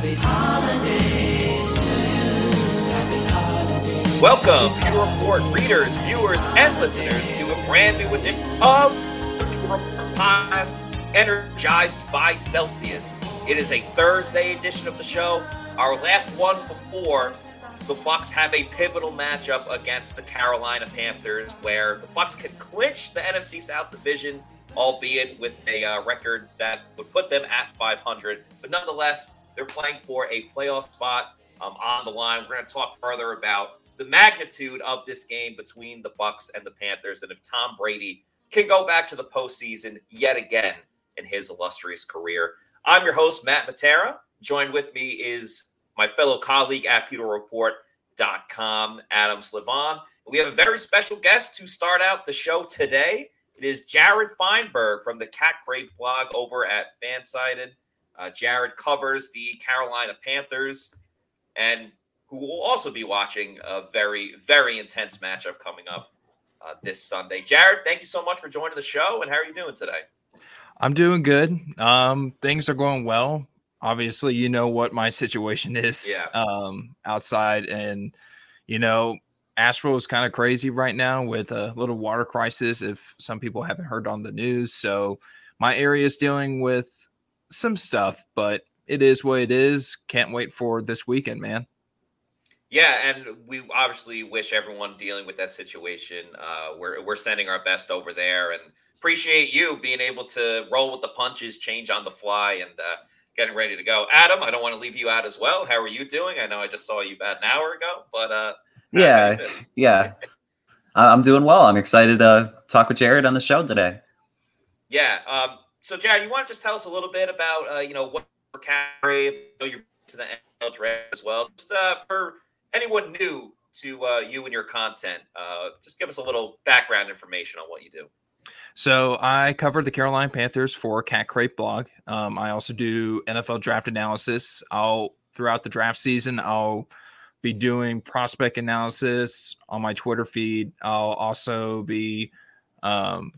To. Welcome, Pewter Report readers, viewers, and listeners to a brand new edition of Pewter Report podcast, energized by Celsius. It is a Thursday edition of the show, our last one before the Bucks have a pivotal matchup against the Carolina Panthers, where the Bucks can clinch the NFC South division, albeit with a uh, record that would put them at 500. But nonetheless, they're playing for a playoff spot um, on the line. We're going to talk further about the magnitude of this game between the Bucks and the Panthers, and if Tom Brady can go back to the postseason yet again in his illustrious career. I'm your host, Matt Matera. Joined with me is my fellow colleague at PewterReport.com, Adam Slivan. We have a very special guest to start out the show today. It is Jared Feinberg from the Cat Crave blog over at Fansided. Uh, Jared covers the Carolina Panthers and who will also be watching a very, very intense matchup coming up uh, this Sunday. Jared, thank you so much for joining the show. And how are you doing today? I'm doing good. Um, things are going well obviously you know what my situation is Yeah. um outside and you know Asheville is kind of crazy right now with a little water crisis if some people haven't heard on the news so my area is dealing with some stuff but it is what it is can't wait for this weekend man Yeah, and we obviously wish everyone dealing with that situation. Uh, we're we're sending our best over there, and appreciate you being able to roll with the punches, change on the fly, and uh, getting ready to go. Adam, I don't want to leave you out as well. How are you doing? I know I just saw you about an hour ago, but uh, Yeah, have you been? yeah. I- I'm doing well. I'm excited to talk with Jared on the show today. yeah. Um, so, Jared, you want to just tell us a little bit about uh, you know what Crave, you know, you're to the NFL draft as well, just uh, for anyone new to uh, you and your content. Uh, just give us a little background information on what you do. So I cover the Carolina Panthers for Cat Crave blog. Um, I also do NFL draft analysis. I'll throughout the draft season, I'll be doing prospect analysis on my Twitter feed. I'll also be um,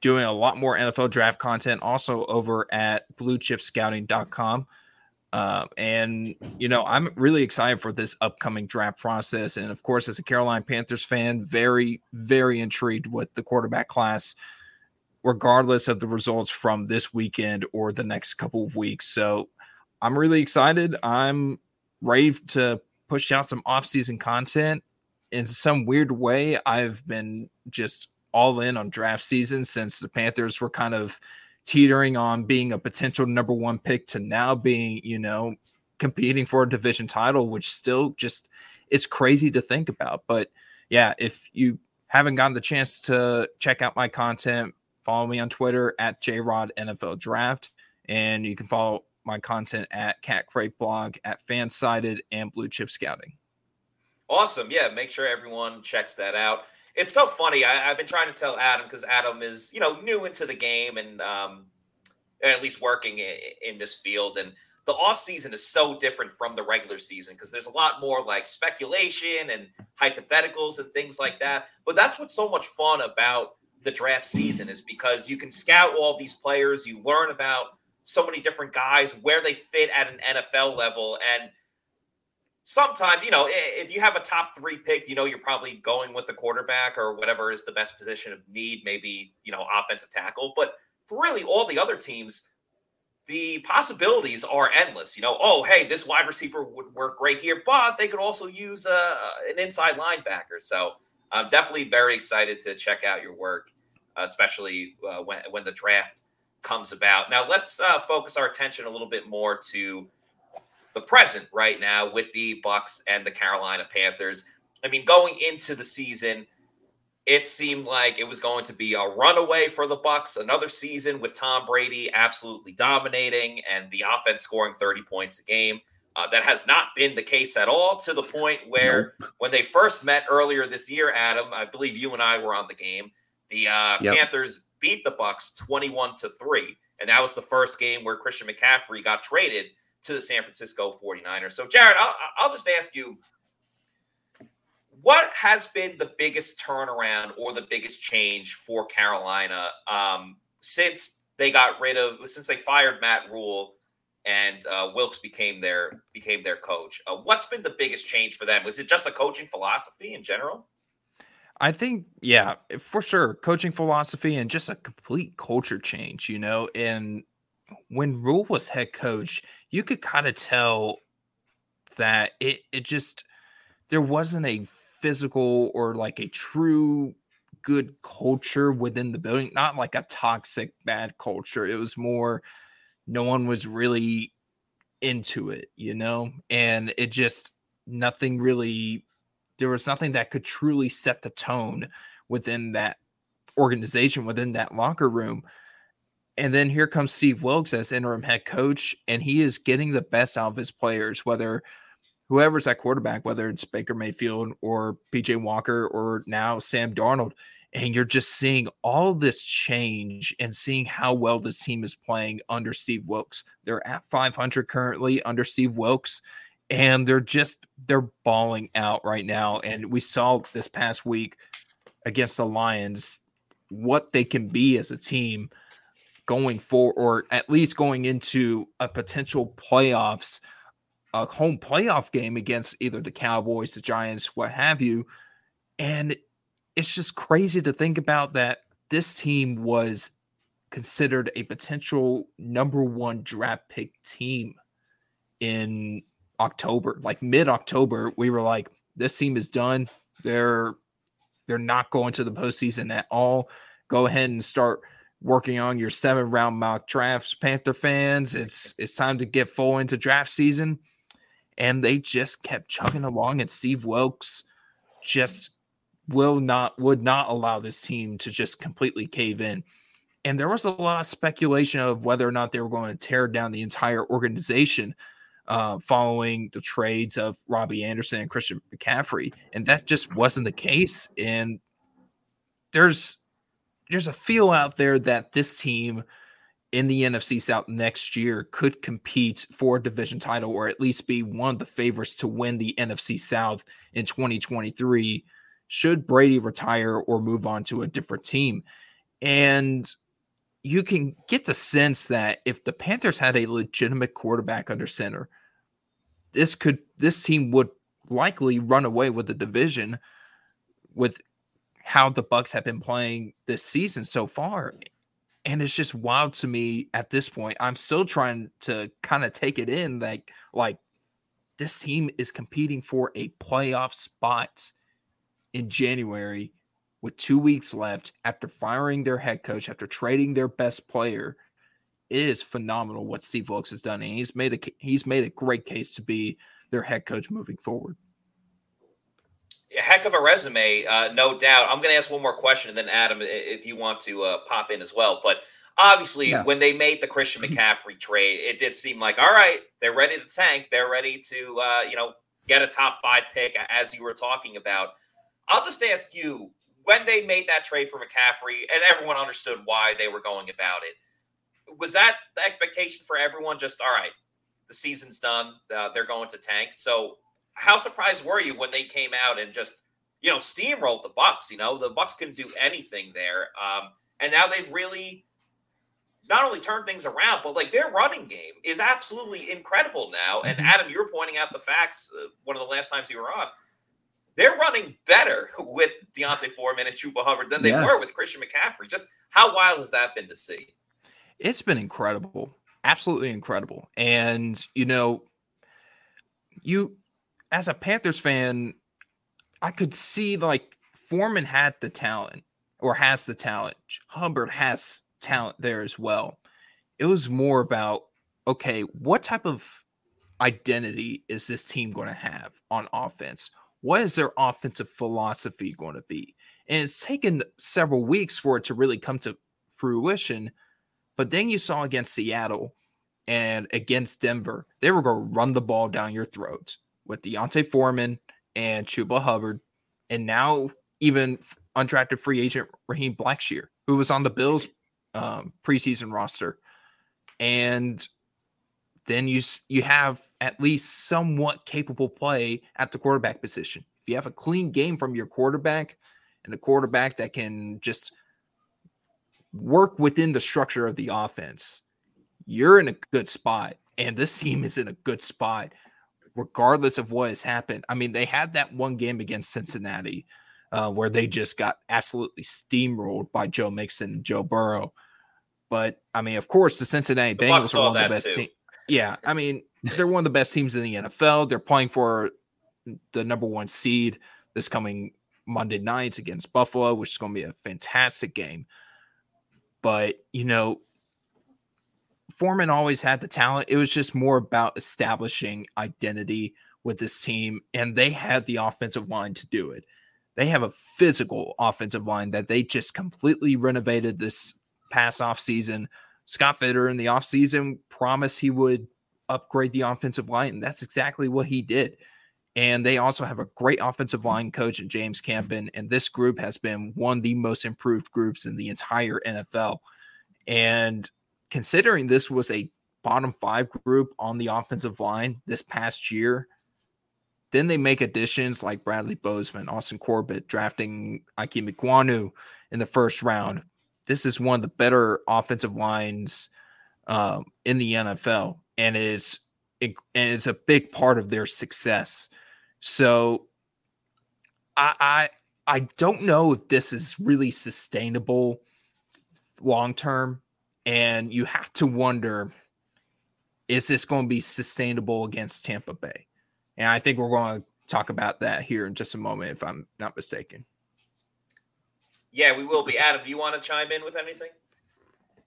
doing a lot more NFL draft content also over at bluechipscouting.com. Uh, and you know, I'm really excited for this upcoming draft process. And of course, as a Carolina Panthers fan, very, very intrigued with the quarterback class regardless of the results from this weekend or the next couple of weeks. So I'm really excited. I'm ready to push out some off-season content. In some weird way, I've been just all in on draft season since the Panthers were kind of teetering on being a potential number one pick to now being, you know, competing for a division title, which still just it's crazy to think about. But yeah, if you haven't gotten the chance to check out my content, follow me on Twitter at JRod NFL Draft, and you can follow my content at Cat Crave Blog, at Fansided, and Blue Chip Scouting. Awesome. Yeah, make sure everyone checks that out. It's so funny. I, I've been trying to tell Adam because Adam is, you know, new into the game and um, at least working in, in this field. And the off season is so different from the regular season because there's a lot more like speculation and hypotheticals and things like that. But that's what's so much fun about the draft season is because you can scout all these players, you learn about so many different guys, where they fit at an NFL level, and sometimes you know if you have a top three pick, you know you're probably going with a quarterback or whatever is the best position of need, maybe you know offensive tackle. But for really all the other teams, the possibilities are endless. You know, oh hey, this wide receiver would work great here, but they could also use uh, an inside linebacker. So I'm definitely very excited to check out your work, especially uh, when when the draft comes about. Now let's uh, focus our attention a little bit more to the present right now with the Bucks and the Carolina Panthers. I mean, going into the season, it seemed like it was going to be a runaway for the Bucks. Another season with Tom Brady absolutely dominating and the offense scoring 30 points a game. Uh, that has not been the case at all to the point where when they first met earlier this year, Adam, I believe you and I were on the game. The uh, Yep. Panthers beat the Bucks 21 to 3. And that was the first game where Christian McCaffrey got traded to the San Francisco 49ers. So, Jared, I'll, I'll just ask you what has been the biggest turnaround or the biggest change for Carolina um, since they got rid of, since they fired Matt Rhule and uh, Wilks became their became their coach. Uh, what's been the biggest change for them? Was it just a coaching philosophy in general? I think, yeah, for sure, coaching philosophy and just a complete culture change. You know, and when Rhule was head coach, you could kind of tell that it it just there wasn't a physical or like a true good culture within the building, not like a toxic bad culture. It was more no one was really into it, you know? And it just nothing really there was nothing that could truly set the tone within that organization, within that locker room. And then here comes Steve Wilks as interim head coach, and he is getting the best out of his players, whether whoever's at quarterback, whether it's Baker Mayfield or PJ Walker or now Sam Darnold. And you're just seeing all this change and seeing how well this team is playing under Steve Wilks. They're at 500 currently under Steve Wilks, and they're just they're balling out right now. And we saw this past week against the Lions what they can be as a team going for, or at least going into a potential playoffs a home playoff game against either the Cowboys, the Giants, what have you. And it's just crazy to think about that this team was considered a potential number one draft pick team in October, like mid October. We were like, this team is done. They're they're not going to the postseason at all. Go ahead and start working on your seven round mock drafts, Panther fans. It's it's time to get full into draft season and they just kept chugging along. And Steve Wilks just will not would not allow this team to just completely cave in. And there was a lot of speculation of whether or not they were going to tear down the entire organization uh, following the trades of Robbie Anderson and Christian McCaffrey, and that just wasn't the case. And there's there's a feel out there that this team in the NFC South next year could compete for a division title or at least be one of the favorites to win the NFC South in 2023 should Brady retire or move on to a different team. And you can get the sense that if the Panthers had a legitimate quarterback under center, this could this team would likely run away with the division with how the Bucks have been playing this season so far and it's just wild to me at this point. I'm still trying to kind of take it in like like this team is competing for a playoff spot in January with 2 weeks left after firing their head coach after trading their best player. It is phenomenal what Steve Wilks has done and he's made a he's made a great case to be their head coach moving forward. A heck of a resume, uh, no doubt. I'm going to ask one more question, and then Adam, if you want to uh, pop in as well. But obviously, yeah. when they made the Christian mm-hmm. McCaffrey trade, it did seem like all right, they're ready to tank. They're ready to, uh, you know, get a top five pick, as you were talking about. I'll just ask you when they made that trade for McCaffrey, and everyone understood why they were going about it. Was that the expectation for everyone? Just all right, the season's done. Uh, they're going to tank. So how surprised were you when they came out and just you know steamrolled the Bucks? You know the Bucks couldn't do anything there, um, and now they've really not only turned things around, but like their running game is absolutely incredible now. And mm-hmm. Adam, you're pointing out the facts. Uh, one of the last times you were on, they're running better with D'Onta Foreman and Chuba Hubbard than they yeah. were with Christian McCaffrey. Just how wild has that been to see? It's been incredible, absolutely incredible. And you know, you as a Panthers fan, I could see like Foreman had the talent or has the talent. Hubbard has talent there as well. It was more about okay, what type of identity is this team going to have on offense? What is their offensive philosophy going to be? And it's taken several weeks for it to really come to fruition. But then you saw against Seattle and against Denver, they were going to run the ball down your throat with D'Onta Foreman and Chuba Hubbard, and now even undrafted free agent Raheem Blackshear, who was on the Bills um, preseason roster, and then you you have at least somewhat capable play at the quarterback position. If you have a clean game from your quarterback and a quarterback that can just work within the structure of the offense, you're in a good spot. And this team is in a good spot, regardless of what has happened. I mean, they had that one game against Cincinnati uh, where they just got absolutely steamrolled by Joe Mixon and Joe Burrow. But I mean, of course, the Cincinnati The Bengals are one of the best teams. Yeah, I mean, they're one of the best teams in the NFL. They're playing for the number one seed this coming Monday night against Buffalo, which is going to be a fantastic game. But you know, Foreman always had the talent. It was just more about establishing identity with this team, and they had the offensive line to do it. They have a physical offensive line that they just completely renovated this past offseason. Scott Fitterer in the offseason promised he would upgrade the offensive line, and that's exactly what he did. And they also have a great offensive line coach in James Campen. And this group has been one of the most improved groups in the entire NFL. And considering this was a bottom five group on the offensive line this past year, then they make additions like Bradley Bozeman, Austin Corbett, drafting Ickey Ekwonu in the first round. This is one of the better offensive lines um, in the NFL, and is and it's a big part of their success. So, I I, I don't know if this is really sustainable long term, and you have to wonder: is this going to be sustainable against Tampa Bay? And I think we're going to talk about that here in just a moment, if I'm not mistaken. Yeah, we will be. Adam, do you want to chime in with anything?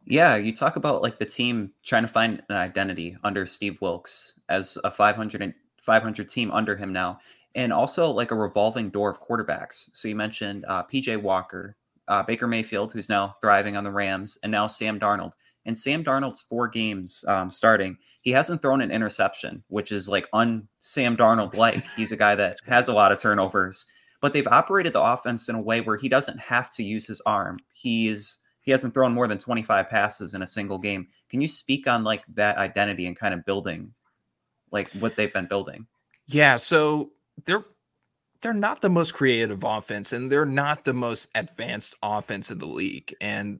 Yeah, you talk about like the team trying to find an identity under Steve Wilks as a 500 and 500 team under him now, and also like a revolving door of quarterbacks. So you mentioned uh, PJ Walker, uh, Baker Mayfield, who's now thriving on the Rams, and now Sam Darnold. And Sam Darnold's four games um, starting, he hasn't thrown an interception, which is like un Sam Darnold like. He's a guy that has a lot of turnovers, but they've operated the offense in a way where he doesn't have to use his arm. He's he hasn't thrown more than 25 passes in a single game. Can you speak on like that identity and kind of building like what they've been building? Yeah, so they're they're not the most creative offense and they're not the most advanced offense in the league. And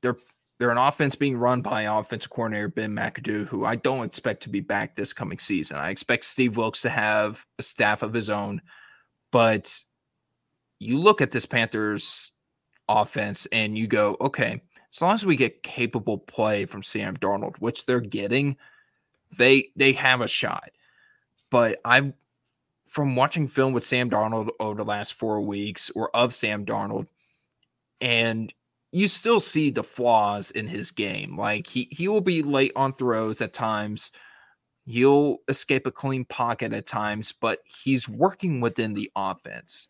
they're they're an offense being run by offensive coordinator Ben McAdoo, who I don't expect to be back this coming season. I expect Steve Wilks to have a staff of his own, but you look at this Panthers offense and you go, okay, as long as we get capable play from Sam Darnold, which they're getting, they they have a shot. But I've from watching film with Sam Darnold over the last four weeks or of Sam Darnold, and you still see the flaws in his game. Like he he will be late on throws at times. He'll escape a clean pocket at times, but he's working within the offense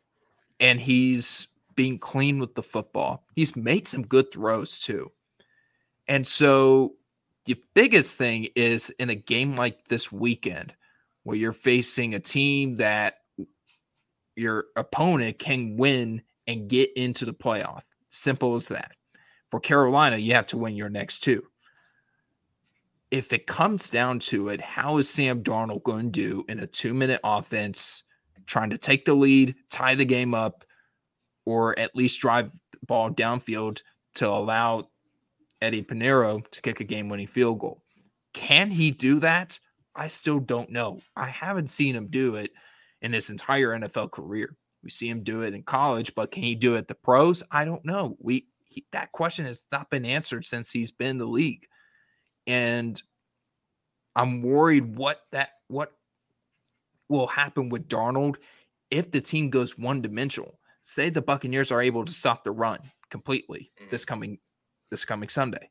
and he's being clean with the football. He's made some good throws too. And so the biggest thing is in a game like this weekend where you're facing a team that your opponent can win and get into the playoff. Simple as that. For Carolina, you have to win your next two. If it comes down to it, how is Sam Darnold going to do in a two minute offense, trying to take the lead, tie the game up, or at least drive the ball downfield to allow Eddy Pineiro to kick a game winning field goal? Can he do that? I still don't know. I haven't seen him do it in his entire NFL career. We see him do it in college, but can he do it at the pros? I don't know. We he, that question has not been answered since he's been in the league, and I'm worried what that what will happen with Darnold if the team goes one dimensional. Say the Buccaneers are able to stop the run completely Mhm. this coming this coming Sunday.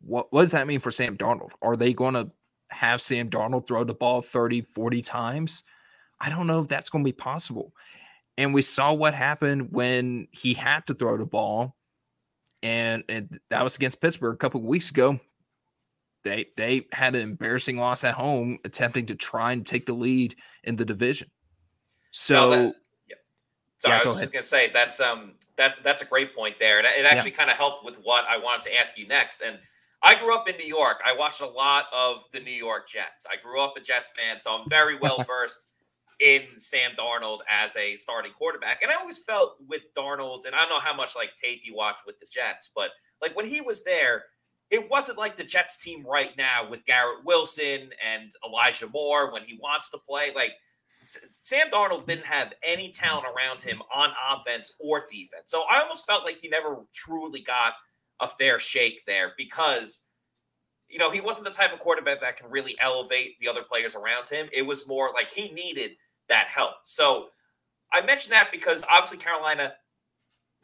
What, what does that mean for Sam Darnold? Are they going to have Sam Darnold throw the ball 30, 40 times? I don't know if that's going to be possible. And we saw what happened when he had to throw the ball. And, and that was against Pittsburgh a couple weeks ago. They they had an embarrassing loss at home, attempting to try and take the lead in the division. So that- So Yeah, I go was ahead. just gonna say that's um that that's a great point there, and it actually kind of helped with what I wanted to ask you next. And I grew up in New York. I watched a lot of the New York Jets. I grew up a Jets fan, so I'm very well versed in Sam Darnold as a starting quarterback. And I always felt with Darnold, and I don't know how much like tape you watch with the Jets, but like when he was there, it wasn't like the Jets team right now with Garrett Wilson and Elijah Moore when he wants to play. Like Sam Darnold didn't have any talent around him on offense or defense. So I almost felt like he never truly got a fair shake there because you know, he wasn't the type of quarterback that can really elevate the other players around him. It was more like he needed that help. So I mentioned that because obviously Carolina,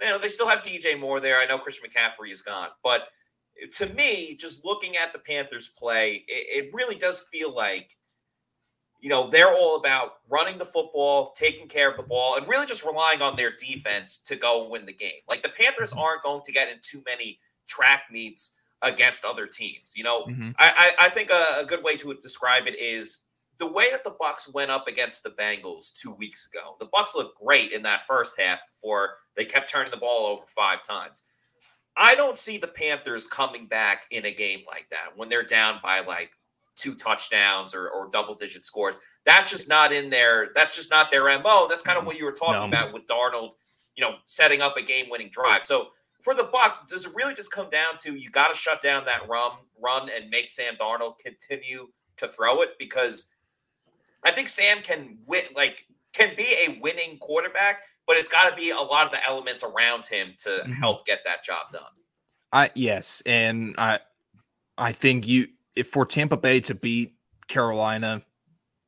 you know, they still have DJ Moore there. I know Christian McCaffrey is gone, but to me, just looking at the Panthers play, it, it really does feel like, you know, they're all about running the football, taking care of the ball, and really just relying on their defense to go and win the game. Like the Panthers mm-hmm. aren't going to get in too many track meets against other teams. You know, mm-hmm. I, I, I think a, a good way to describe it is the way that the Bucks went up against the Bengals two weeks ago. The Bucks looked great in that first half before they kept turning the ball over five times. I don't see the Panthers coming back in a game like that when they're down by like two touchdowns or, or double digit scores. That's just not in there. That's just not their MO. That's kind of what you were talking no. about with Darnold, you know, setting up a game winning drive. So for the Bucs, does it really just come down to you got to shut down that run, run, and make Sam Darnold continue to throw it? Because I think Sam can win, like can be a winning quarterback, but it's got to be a lot of the elements around him to mm-hmm. help get that job done. I yes, and I I think you if for Tampa Bay to beat Carolina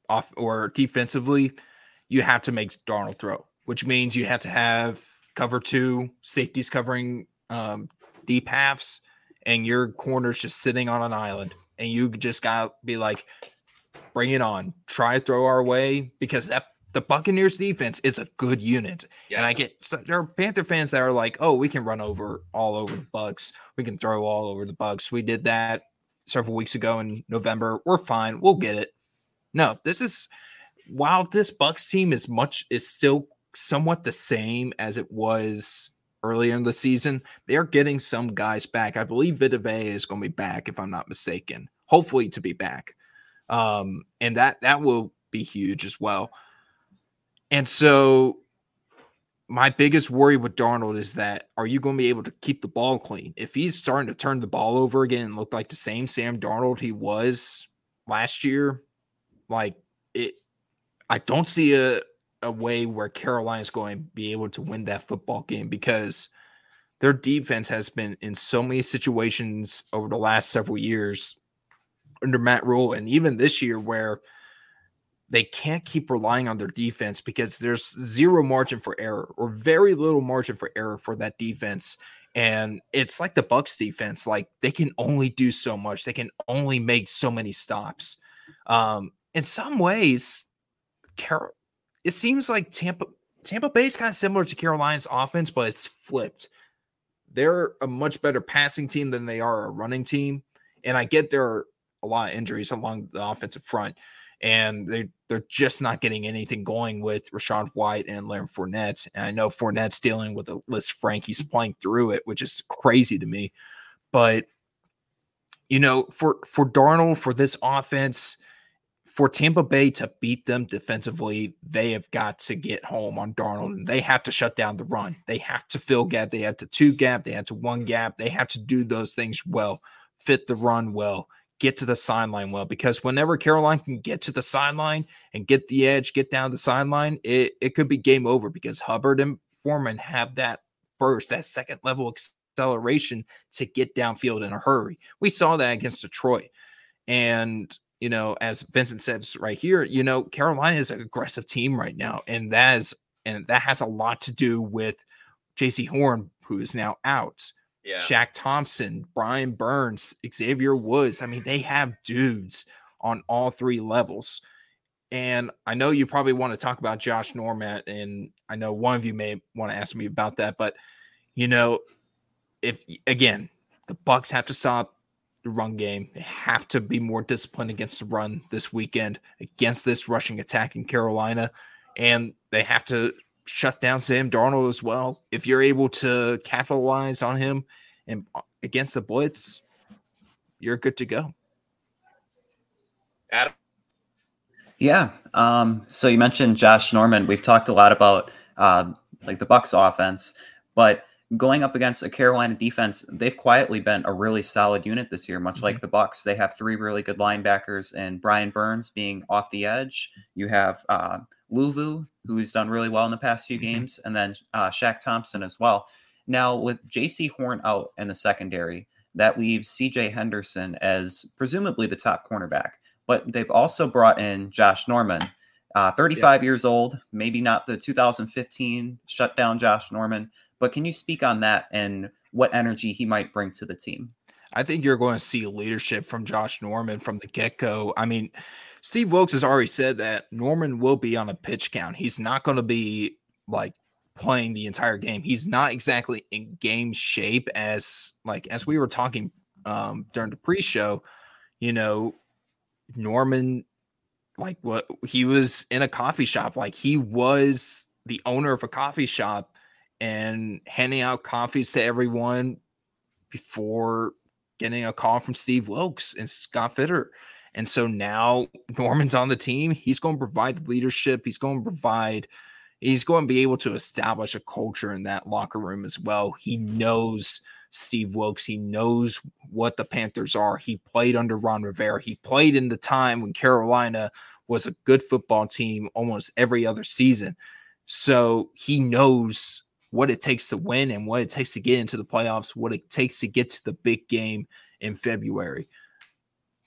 off or defensively, you have to make Darnold throw, which means you have to have cover two, safeties covering um, deep halves, and your corner's just sitting on an island. And you just gotta be like, bring it on, try to throw our way because that the Buccaneers defense is a good unit. Yes. And I get so there are Panther fans that are like, oh, we can run over all over the Bucks. We can throw all over the Bucks. We did that several weeks ago in November. We're fine. We'll get it. No, this is while this Bucks team is much is still somewhat the same as it was earlier in the season. They're getting some guys back. I believe Vita Vea is going to be back, if I'm not mistaken. Hopefully to be back. Um, and that that will be huge as well. And so my biggest worry with Darnold is that are you going to be able to keep the ball clean? If he's starting to turn the ball over again and look like the same Sam Darnold he was last year, like it I don't see a a way where Carolina's going to be able to win that football game because their defense has been in so many situations over the last several years under Matt Rhule and even this year where they can't keep relying on their defense because there's zero margin for error or very little margin for error for that defense and it's like the bucks defense like they can only do so much they can only make so many stops um in some ways Carol it seems like Tampa Tampa Bay is kind of similar to Carolina's offense, but it's flipped. They're a much better passing team than they are a running team. And I get there are a lot of injuries along the offensive front, and they they're just not getting anything going with Rachaad White and Leonard Fournette. And I know Fournette's dealing with a Lisfranc. He's playing through it, which is crazy to me. But you know, for for Darnold, for this offense, for Tampa Bay to beat them defensively, they have got to get home on Darnold and they have to shut down the run. They have to fill gap. They have to two gap. They have to one gap. They have to do those things well, fit the run well, get to the sideline well. Because whenever Caroline can get to the sideline and get the edge, get down the sideline, it, it could be game over because Hubbard and Foreman have that burst, that second level acceleration to get downfield in a hurry. We saw that against Detroit. And you know, as Vincent says right here, you know, Carolina is an aggressive team right now, and that is and that has a lot to do with Jaycee Horn, who is now out. Yeah. Shaq Thompson, Brian Burns, Xavier Woods. I mean, they have dudes on all three levels. And I know you probably want to talk about Josh Norman, and I know one of you may want to ask me about that, but you know, if again, the Bucks have to stop the run game. They have to be more disciplined against the run this weekend against this rushing attack in Carolina. And they have to shut down Sam Darnold as well. If you're able to capitalize on him and uh, against the blitz, you're good to go. Adam. Yeah. Um, so you mentioned Josh Norman. We've talked a lot about uh, like the Bucks offense, but going up against a Carolina defense, they've quietly been a really solid unit this year, much Mhm. like the Bucks. They have three really good linebackers, and Brian Burns being off the edge. You have uh, Luvu, who's done really well in the past few Mhm. games, and then uh, Shaq Thompson as well. Now with Jaycee Horn out in the secondary, that leaves C.J. Henderson as presumably the top cornerback. But they've also brought in Josh Norman, uh, 35 years old, maybe not the 2015 shutdown Josh Norman, but can you speak on that and what energy he might bring to the team? I think you're going to see leadership from Josh Norman from the get go. I mean, Steve Wilks has already said that Norman will be on a pitch count. He's not going to be like playing the entire game. He's not exactly in game shape as like as we were talking um during the pre-show, you know, Norman like what he was in a coffee shop like he was the owner of a coffee shop and handing out coffees to everyone before getting a call from Steve Wilks and Scott Fitterer. And so now Norman's on the team. He's going to provide leadership. He's going to provide, he's going to be able to establish a culture in that locker room as well. He knows Steve Wilks. He knows what the Panthers are. He played under Ron Rivera. He played in the time when Carolina was a good football team almost every other season. So he knows what it takes to win and what it takes to get into the playoffs, what it takes to get to the big game in February.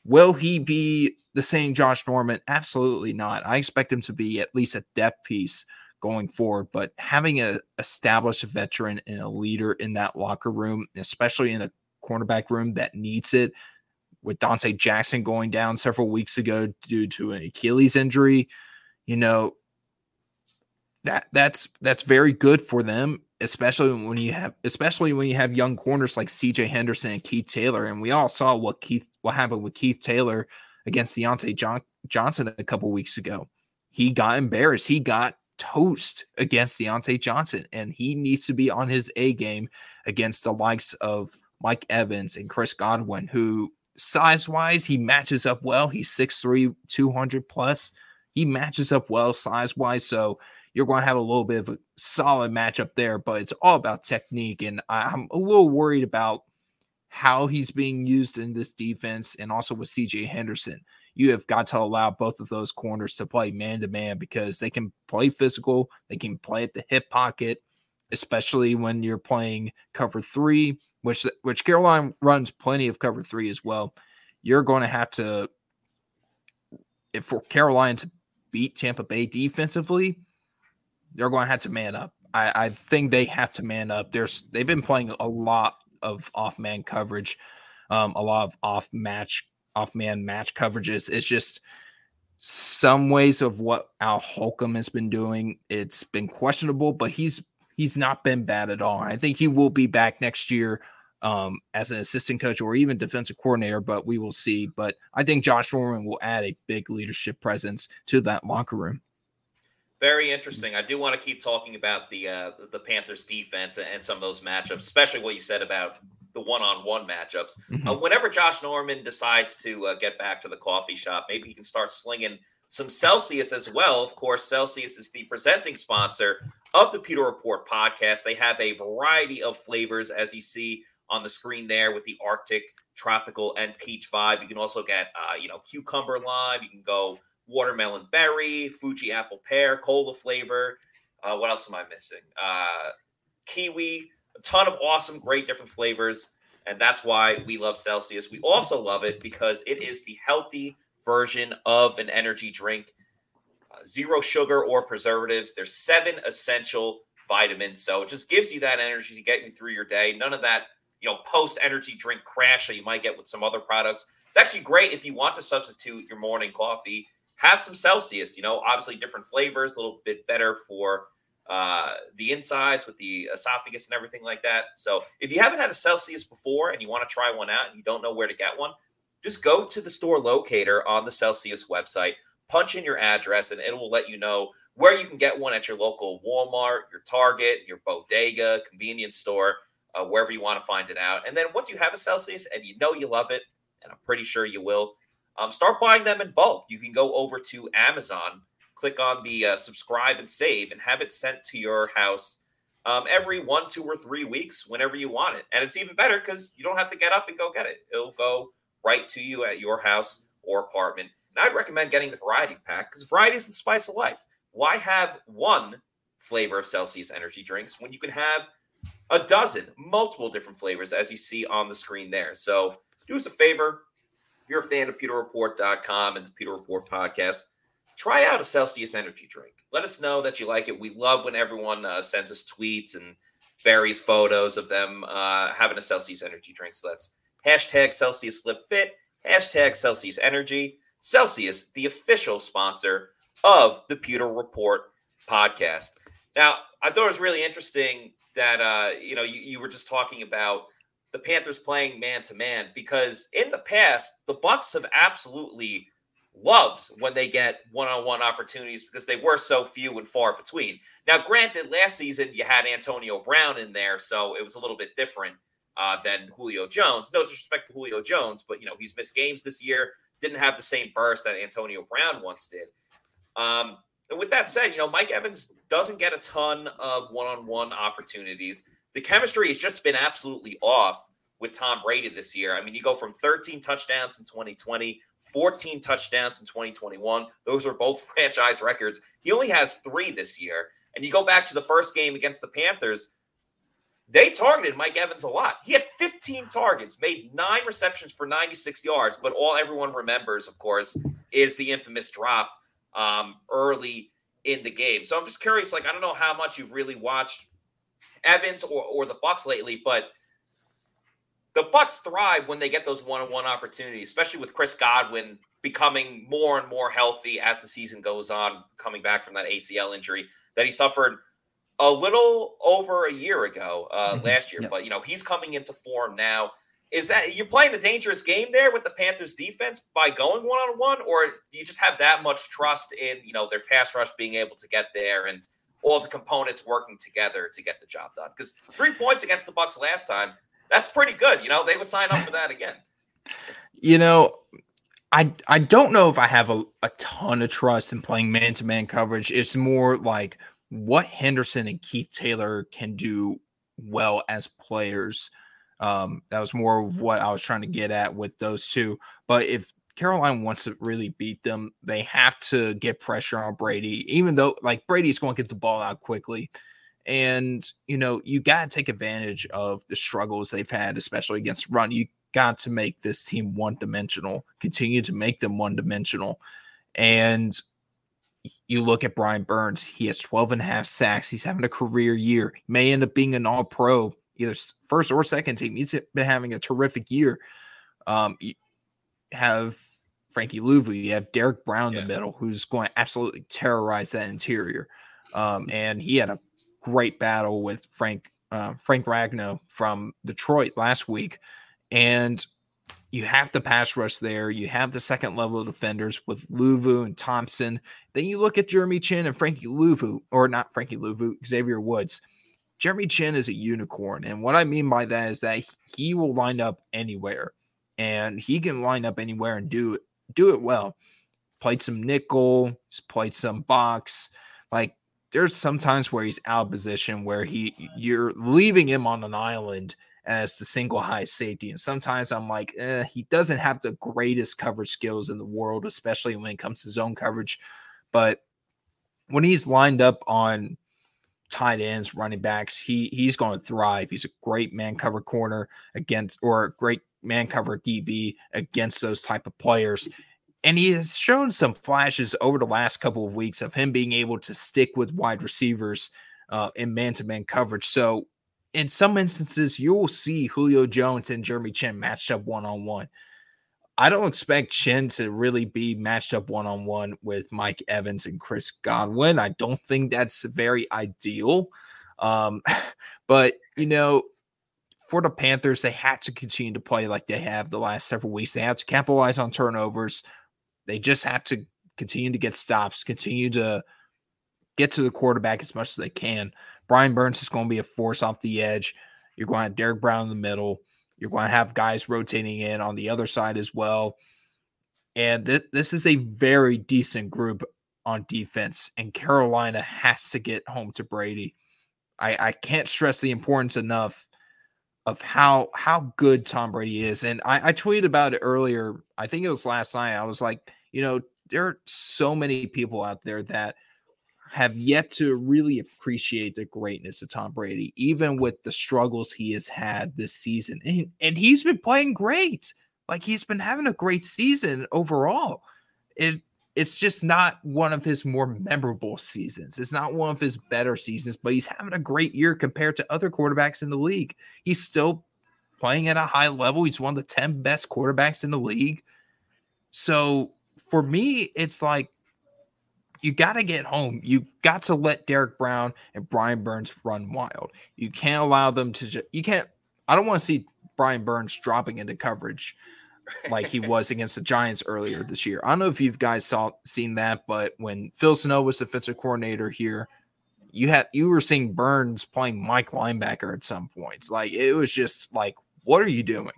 Will he be the same Josh Norman? Absolutely not. I expect him to be at least a depth piece going forward, but having a established veteran and a leader in that locker room, especially in a cornerback room that needs it, with Donte Jackson going down several weeks ago due to an Achilles injury, you know, that that's that's very good for them, especially when you have especially when you have young corners like CJ Henderson and Keith Taylor. And we all saw what Keith what happened with Keith Taylor against Diontae John, Johnson a couple weeks ago. He got embarrassed. He got toast against Diontae Johnson, and he needs to be on his A game against the likes of Mike Evans and Chris Godwin, who size wise, he matches up well. He's 6'3, 200 plus. He matches up well size wise. So you're going to have a little bit of a solid matchup there, but it's all about technique. And I'm a little worried about how he's being used in this defense and also with CJ Henderson. You have got to allow both of those corners to play man to man because they can play physical, they can play at the hip pocket, especially when you're playing cover three, which which Caroline runs plenty of cover three as well. You're going to have to, if for Caroline to beat Tampa Bay defensively, they're going to have to man up. I, I think they have to man up. There's they've been playing a lot of off man coverage, um, a lot of off match, off man match coverages. It's just some ways of what Al Holcomb has been doing. It's been questionable, but he's he's not been bad at all. I think he will be back next year um, as an assistant coach or even defensive coordinator, but we will see. But I think Josh Norman will add a big leadership presence to that locker room. Very interesting. I do want to keep talking about the uh, the Panthers defense and some of those matchups, especially what you said about the one-on-one matchups. Mhm. Uh, whenever Josh Norman decides to uh, get back to the coffee shop, maybe he can start slinging some Celsius as well. Of course, Celsius is the presenting sponsor of the Pewter Report podcast. They have a variety of flavors, as you see on the screen there, with the Arctic, tropical, and peach vibe. You can also get, uh, you know, cucumber lime. You can go watermelon berry, Fuji apple pear, cola flavor. Uh, what else am I missing? Uh, kiwi, a ton of awesome, great different flavors. And that's why we love Celsius. We also love it because it is the healthy version of an energy drink. Uh, zero sugar or preservatives. There's seven essential vitamins. So it just gives you that energy to get you through your day. None of that, you know, post energy drink crash that you might get with some other products. It's actually great if you want to substitute your morning coffee. Have some Celsius, you know, obviously different flavors, a little bit better for uh, the insides with the esophagus and everything like that. So if you haven't had a Celsius before and you want to try one out and you don't know where to get one, just go to the store locator on the Celsius website, punch in your address, and it will let you know where you can get one at your local Walmart, your Target, your bodega, convenience store, uh, wherever you want to find it out. And then once you have a Celsius and you know you love it, and I'm pretty sure you will, um, start buying them in bulk. You can go over to Amazon, click on the uh, subscribe and save, and have it sent to your house um, every one, two, or three weeks whenever you want it. And it's even better because you don't have to get up and go get it. It'll go right to you at your house or apartment. And I'd recommend getting the variety pack because variety is the spice of life. Why have one flavor of Celsius energy drinks when you can have a dozen, multiple different flavors as you see on the screen there? So do us a favor. If you're a fan of PewterReport.com and the Pewter Report podcast, try out a Celsius energy drink. Let us know that you like it. We love when everyone uh, sends us tweets and various photos of them uh, having a Celsius energy drink. So that's hashtag Celsius Live Fit, hashtag Celsius Energy. Celsius, the official sponsor of the Pewter Report podcast. Now, I thought it was really interesting that uh, you know you, you were just talking about the Panthers playing man to man because in the past the Bucks have absolutely loved when they get one-on-one opportunities because they were so few and far between. Now, granted, last season you had Antonio Brown in there, so it was a little bit different uh, than Julio Jones. No disrespect to Julio Jones, but you know he's missed games this year. Didn't have the same burst that Antonio Brown once did. Um, and with that said, you know Mike Evans doesn't get a ton of one-on-one opportunities. The chemistry has just been absolutely off with Tom Brady this year. I mean, you go from 13 touchdowns in 2020, 14 touchdowns in 2021. Those are both franchise records. He only has three this year. And you go back to the first game against the Panthers, they targeted Mike Evans a lot. He had 15 targets, made nine receptions for 96 yards, but all everyone remembers, of course, is the infamous drop um, early in the game. So I'm just curious, like I don't know how much you've really watched Evans or, or the Bucks lately, but the Bucks thrive when they get those one-on-one opportunities, especially with Chris Godwin becoming more and more healthy as the season goes on, coming back from that ACL injury that he suffered a little over a year ago uh, Mhm. last year. Yep. But you know he's coming into form now. Is that you're playing a dangerous game there with the Panthers defense by going one on one, or do you just have that much trust in you know their pass rush being able to get there and all the components working together to get the job done? Because three points against the Bucks last time, that's pretty good. You know they would sign up for that again. You know, I I don't know if I have a, a ton of trust in playing man to man coverage. It's more like what Henderson and Keith Taylor can do well as players. Um, that was more of what I was trying to get at with those two. But if Caroline wants to really beat them, they have to get pressure on Brady, even though like Brady's going to get the ball out quickly. And you know, you got to take advantage of the struggles they've had, especially against run. You got to make this team one dimensional, continue to make them one dimensional. And you look at Brian Burns, he has 12 and a half sacks. He's having a career year. He may end up being an all pro, either first or second team. He's been having a terrific year. Um, have Frankie Luvu, you have Derrick Brown in Yeah. the middle, who's going to absolutely terrorize that interior. Um, and he had a great battle with Frank uh, Frank Ragnow from Detroit last week. And you have the pass rush there. You have the second level defenders with Luvu and Thompson. Then you look at Jeremy Chinn and Frankie Luvu, or not Frankie Luvu, Xavier Woods. Jeremy Chinn is a unicorn. And what I mean by that is that he will line up anywhere. And he can line up anywhere and do do it well. Played some nickel, played some box. Like there's sometimes where he's out of position where he you're leaving him on an island as the single high safety. And sometimes I'm like, eh, he doesn't have the greatest coverage skills in the world, especially when it comes to zone coverage. But when he's lined up on tight ends, running backs, he he's going to thrive. He's a great man cover corner against or a great man cover DB against those type of players. And he has shown some flashes over the last couple of weeks of him being able to stick with wide receivers uh, in man to man coverage. So in some instances, you'll see Julio Jones and Jeremy Chinn matched up one on one. I don't expect Chinn to really be matched up one on one with Mike Evans and Chris Godwin. I don't think that's very ideal. Um, but, you know, for the Panthers, they have to continue to play like they have the last several weeks. They have to capitalize on turnovers. They just have to continue to get stops, continue to get to the quarterback as much as they can. Brian Burns is going to be a force off the edge. You're going to have Derrick Brown in the middle. You're going to have guys rotating in on the other side as well. And th- this is a very decent group on defense, and Carolina has to get home to Brady. I, I can't stress the importance enough of how how good Tom Brady is. And I, I tweeted about it earlier. I think it was last night. I was like, you know, there are so many people out there that have yet to really appreciate the greatness of Tom Brady, even with the struggles he has had this season. And, and he's been playing great. Like he's been having a great season overall. It it's just not one of his more memorable seasons. It's not one of his better seasons, but he's having a great year compared to other quarterbacks in the league. He's still playing at a high level. He's one of the 10 best quarterbacks in the league. So for me, it's like you got to get home. You got to let Derrick Brown and Brian Burns run wild. You can't allow them to just, you can't, I don't want to see Brian Burns dropping into coverage like he was against the Giants earlier this year. I don't know if you guys saw seen that, but when Phil Snow was defensive coordinator here, you had you were seeing Burns playing Mike linebacker at some points. Like it was just like, what are you doing?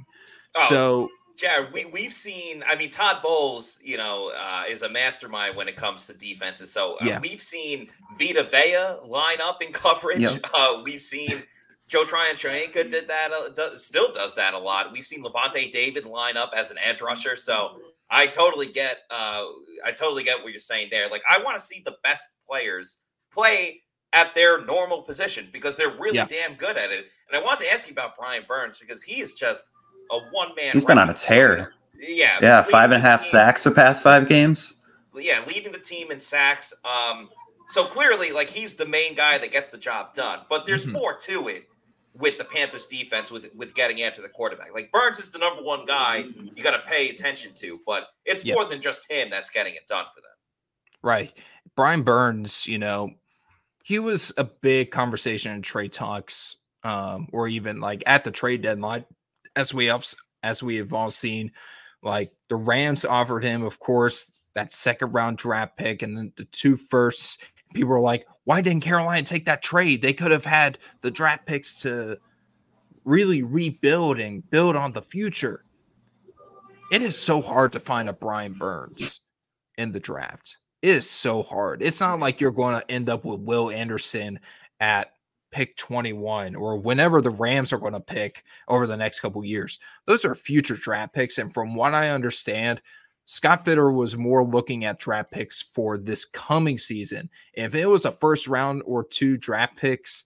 Oh, so Jared, we we've seen. I mean, Todd Bowles, you know, uh, is a mastermind when it comes to defenses. So uh, yeah. we've seen Vita Vea line up in coverage. Yep. Uh, we've seen Joe Tryon-Shoyinka did that, uh, does, still does that a lot. We've seen Lavonte David line up as an edge rusher. So I totally get, uh, I totally get what you're saying there. Like I want to see the best players play at their normal position because they're really yeah. damn good at it. And I want to ask you about Brian Burns because he is just a one man. He's been on a tear. Yeah, yeah, five and a half sacks the past five games. Yeah, leading the team in sacks. Um, so clearly, like he's the main guy that gets the job done. But there's mm-hmm. more to it with the Panthers defense with with getting after the quarterback. Like Burns is the number one guy you got to pay attention to, but it's yep. more than just him that's getting it done for them. Right. Brian Burns, you know, he was a big conversation in trade talks um or even like at the trade deadline as we have as we have all seen like the Rams offered him of course that second round draft pick and then the two firsts people are like, why didn't Carolina take that trade? They could have had the draft picks to really rebuild and build on the future. It is so hard to find a Brian Burns in the draft. It is so hard. It's not like you're going to end up with Will Anderson at pick 21 or whenever the Rams are going to pick over the next couple years. Those are future draft picks. And from what I understand, Scott Fitterer was more looking at draft picks for this coming season. If it was a first round or two draft picks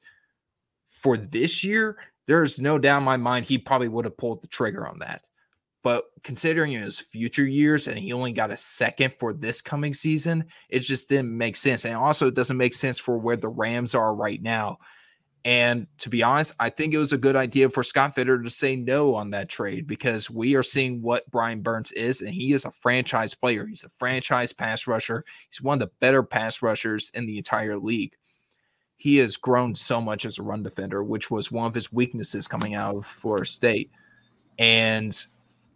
for this year, there's no doubt in my mind he probably would have pulled the trigger on that. But considering his future years and he only got a second for this coming season, it just didn't make sense. And also, it doesn't make sense for where the Rams are right now. And to be honest, I think it was a good idea for Scott Fitterer to say no on that trade because we are seeing what Brian Burns is, and he is a franchise player. He's a franchise pass rusher. He's one of the better pass rushers in the entire league. He has grown so much as a run defender, which was one of his weaknesses coming out of Florida State. And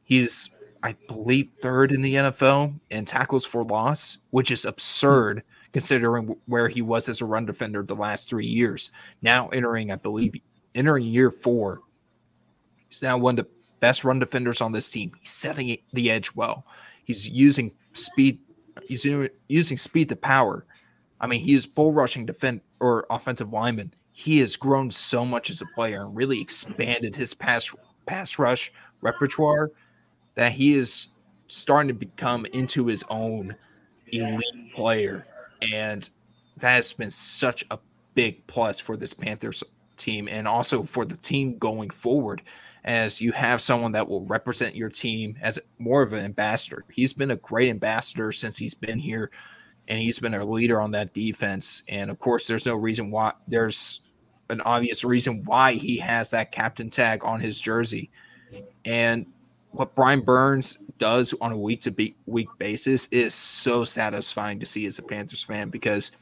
he's, I believe, third in the NFL in tackles for loss, which is absurd. Mm-hmm considering where he was as a run defender the last three years. Now entering, I believe, entering year four, he's now one of the best run defenders on this team. He's setting the edge well. He's using speed. He's using speed to power. I mean, he is bull rushing defend or offensive lineman. He has grown so much as a player and really expanded his pass pass rush repertoire that he is starting to become into his own elite player and that has been such a big plus for this Panthers team and also for the team going forward as you have someone that will represent your team as more of an ambassador. He's been a great ambassador since he's been here and he's been a leader on that defense and of course there's no reason why there's an obvious reason why he has that captain tag on his jersey. And what Brian Burns does on a week to week basis is so satisfying to see as a Panthers fan because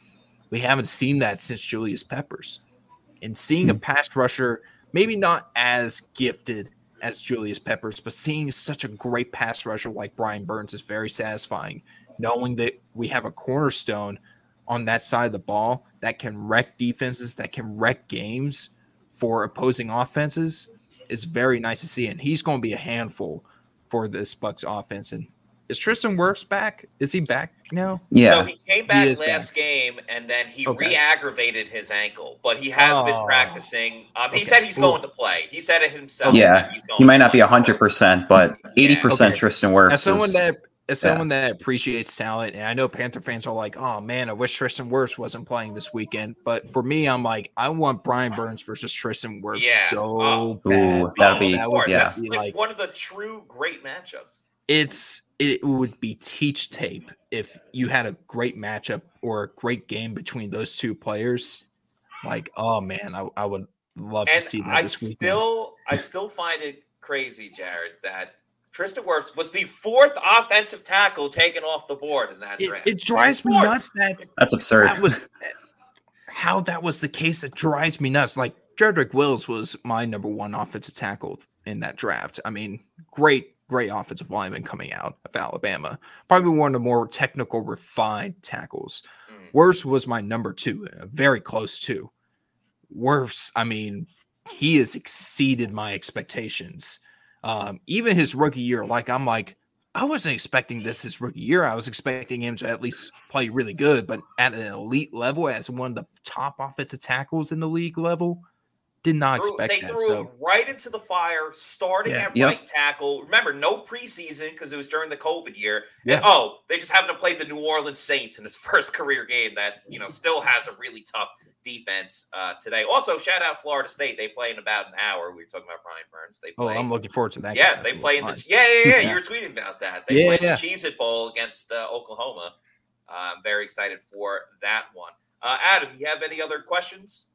we haven't seen that since Julius Peppers. And seeing a hmm. pass rusher, maybe not as gifted as Julius Peppers, but seeing such a great pass rusher like Brian Burns is very satisfying. Knowing that we have a cornerstone on that side of the ball that can wreck defenses, that can wreck games for opposing offenses is very nice to see. And he's going to be a handful for this Bucks offense. And is Tristan Wirfs back? Is he back now? Yeah. So he came back is last game and then he Okay. re-aggravated his ankle, but he has been Oh. practicing. Um, he Okay. said he's Ooh. going to play. He said it himself. Yeah, that he's going he might to not be play. hundred percent, but eighty percent Okay. Tristan Wirfs. As someone is- that as yeah. someone that appreciates talent, and I know Panther fans are like, "Oh man, I wish Tristan Wirfs wasn't playing this weekend." But for me, I'm like, I want Brian Burns versus Tristan Wirfs Yeah. so Oh. bad. Ooh, that'd be- that would yeah. Be like like one of the true great matchups. it's it would be teach tape if you had a great matchup or a great game between those two players. Like, oh man, I, I would love to see that I this weekend. still, I still find it crazy, Jared, that Tristan Wirfs was the fourth offensive tackle taken off the board in that it, draft. it drives me Fourth. nuts that That's absurd. that was how that was the case. It drives me nuts. Like Jedrick Wills was my number one offensive tackle in that draft. I mean, great, great offensive lineman coming out of Alabama. Probably one of the more technical, refined tackles. Mm. Wirfs was my number two, uh, very close to. Wirfs, I mean, he has exceeded my expectations. Um, even his rookie year, like I'm like, I wasn't expecting this his rookie year. I was expecting him to at least play really good, but at an elite level, as one of the top offensive tackles in the league level, did not Threw- expect they that. threw So him right into the fire, starting Yeah. at Yep. right tackle. Remember, no preseason because it was during the COVID year. Yeah. And oh, they just happened to play the New Orleans Saints in his first career game that you know still has a really tough defense uh, today. Also, shout out Florida State. They play in about an hour. We were talking about Brian Burns. They oh. I'm looking forward to that. yeah, they play in fun. the yeah, yeah, yeah. Yeah. You were tweeting about that. They Yeah, play yeah. the Cheez It Bowl against uh, Oklahoma. Uh, I'm very excited for that one. Uh, Adam, you have any other questions?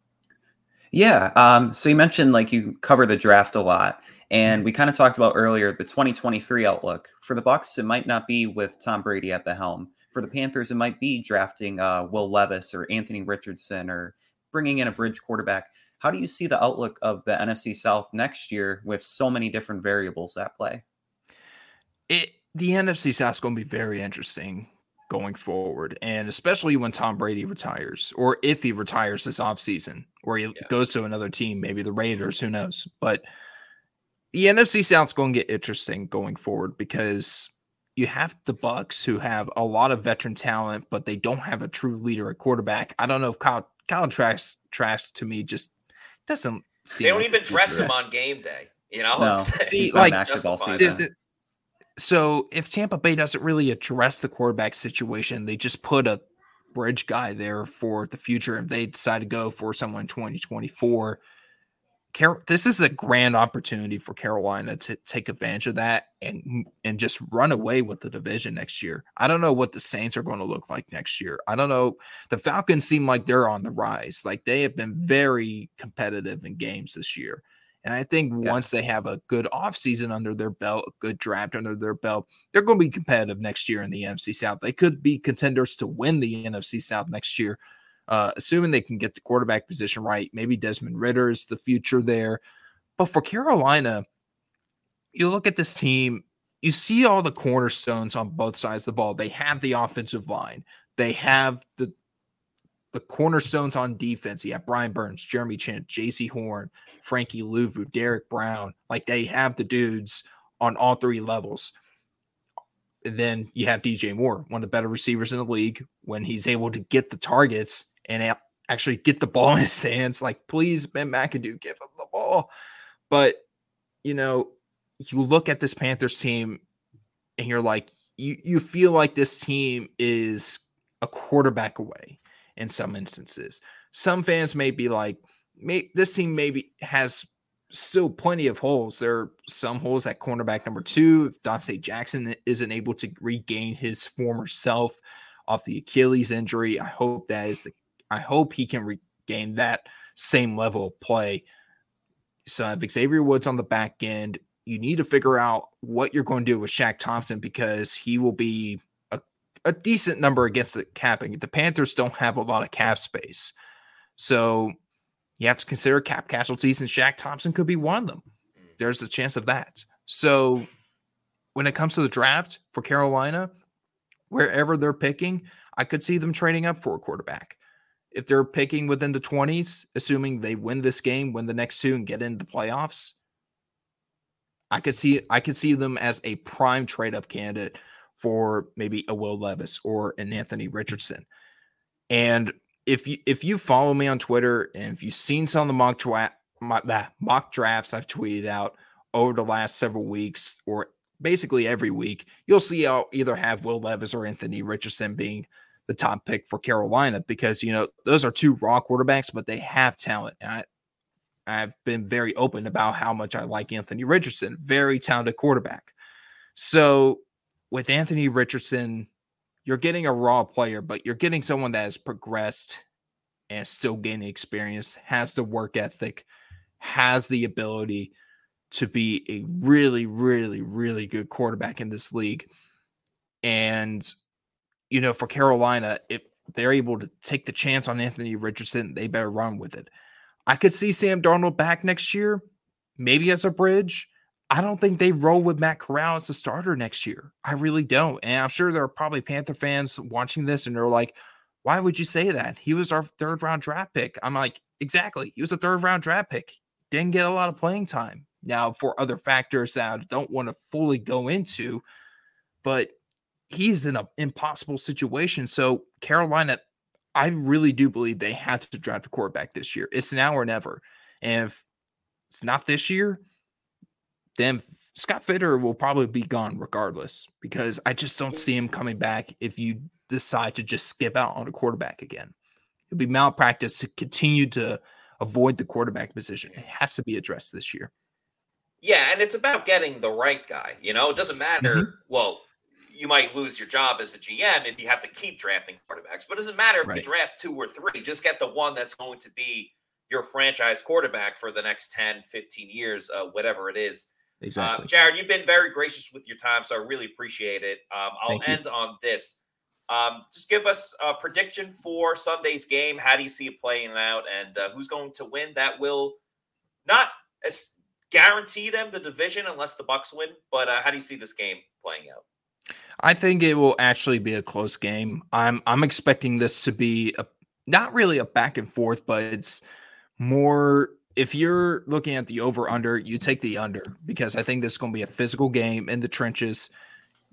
Yeah. Um, so you mentioned like you cover the draft a lot, and we kind of talked about earlier the 2023 outlook for the Bucks. It might not be with Tom Brady at the helm. For the Panthers, it might be drafting uh, Will Levis or Anthony Richardson or bringing in a bridge quarterback. How do you see the outlook of the NFC South next year with so many different variables at play? it the NFC South's going to be very interesting going forward, and especially when Tom Brady retires, or if he retires this offseason, or he Yeah. goes to another team, maybe the Raiders, who knows? But the NFC South's going to get interesting going forward because you have the Bucks who have a lot of veteran talent, but they don't have a true leader at quarterback. I don't know if Kyle Kyle Trask Trask to me just doesn't seem They don't like even dress future. him on game day. You know, No, See, he's like- active all justified. season. The- the- so if Tampa Bay doesn't really address the quarterback situation, they just put a bridge guy there for the future. If they decide to go for someone in 2024, Car- this is a grand opportunity for Carolina to take advantage of that and and just run away with the division next year. I don't know what the Saints are going to look like next year. I don't know. The Falcons seem like they're on the rise. Like they have been very competitive in games this year. And I think Yeah. once they have a good offseason under their belt, a good draft under their belt, they're going to be competitive next year in the NFC South. They could be contenders to win the NFC South next year, uh, assuming they can get the quarterback position right. Maybe Desmond Ridder is the future there. But for Carolina, you look at this team, you see all the cornerstones on both sides of the ball. They have the offensive line, they have the the cornerstones on defense. You have Brian Burns, Jeremy Chinn, Jaycee Horn, Frankie Luvu, Derrick Brown. Like they have the dudes on all three levels. And then you have DJ Moore, one of the better receivers in the league, when he's able to get the targets and actually get the ball in his hands. Like, please, Ben McAdoo, give him the ball. But, you know, you look at this Panthers team and you're like, you, you feel like this team is a quarterback away in some instances. Some fans may be like, may, this team maybe has still plenty of holes. There are some holes at cornerback number two. If Donte Jackson isn't able to regain his former self off the Achilles injury, I hope that is the I hope he can regain that same level of play. So if mm-hmm. Xavier Woods on the back end, you need to figure out what you're going to do with Shaq Thompson because he will be a, a decent number against the capping. The Panthers don't have a lot of cap space. So you have to consider cap casualties, and Shaq Thompson could be one of them. Mm. There's a chance of that. So when it comes to the draft for Carolina, wherever they're picking, I could see them trading up for a quarterback. If they're picking within the 20s, assuming they win this game, win the next two, and get into the playoffs, I could see I could see them as a prime trade up candidate for maybe a Will Levis or an Anthony Richardson. And if you if you follow me on Twitter and if you've seen some of the mock dra- my, mock drafts I've tweeted out over the last several weeks or basically every week, you'll see I'll either have Will Levis or Anthony Richardson being the top pick for Carolina because you know those are two raw quarterbacks, but they have talent. I, I've been very open about how much I like Anthony Richardson, very talented quarterback. So with Anthony Richardson, you're getting a raw player, but you're getting someone that has progressed and still gaining experience, has the work ethic, has the ability to be a really, really, really good quarterback in this league. And, you know, for Carolina, if they're able to take the chance on Anthony Richardson, they better run with it. I could see Sam Darnold back next year, maybe as a bridge. I don't think they roll with Matt Corral as the starter next year. I really don't. And I'm sure there are probably Panther fans watching this and they're like, why would you say that? He was our third round draft pick. I'm like, exactly. He was a third round draft pick. Didn't get a lot of playing time. Now, for other factors that I don't want to fully go into, but he's in an impossible situation. So, Carolina, I really do believe they had to draft a quarterback this year. It's now or never. And if it's not this year, then Scott Fitterer will probably be gone regardless because I just don't see him coming back if you decide to just skip out on a quarterback again. It'll be malpractice to continue to avoid the quarterback position. It has to be addressed this year. Yeah, and it's about getting the right guy. You know, it doesn't matter. Mm-hmm. Well, you might lose your job as a GM if you have to keep drafting quarterbacks, but it doesn't matter if right. you draft two or three. Just get the one that's going to be your franchise quarterback for the next 10, 15 years, uh, whatever it is. Exactly. Uh, Jared, you've been very gracious with your time, so I really appreciate it. Um, I'll end on this. Um, just give us a prediction for Sunday's game. How do you see it playing out, and uh, who's going to win? That will not as guarantee them the division unless the Bucks win. But uh, how do you see this game playing out? I think it will actually be a close game. I'm I'm expecting this to be a not really a back and forth, but it's more if you're looking at the over under, you take the under because I think this is going to be a physical game in the trenches.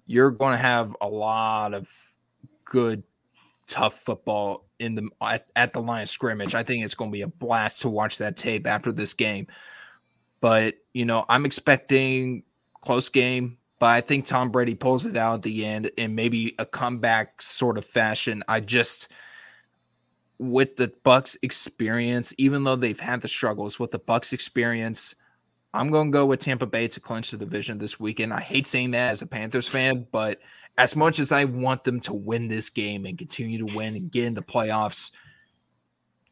You're going to have a lot of good, tough football in the at, at the line of scrimmage. I think it's going to be a blast to watch that tape after this game. But you know, I'm expecting close game, but I think Tom Brady pulls it out at the end in maybe a comeback sort of fashion. I just with the Bucks experience, even though they've had the struggles with the Bucks experience, I'm going to go with Tampa Bay to clinch the division this weekend. I hate saying that as a Panthers fan, but as much as I want them to win this game and continue to win and get into playoffs,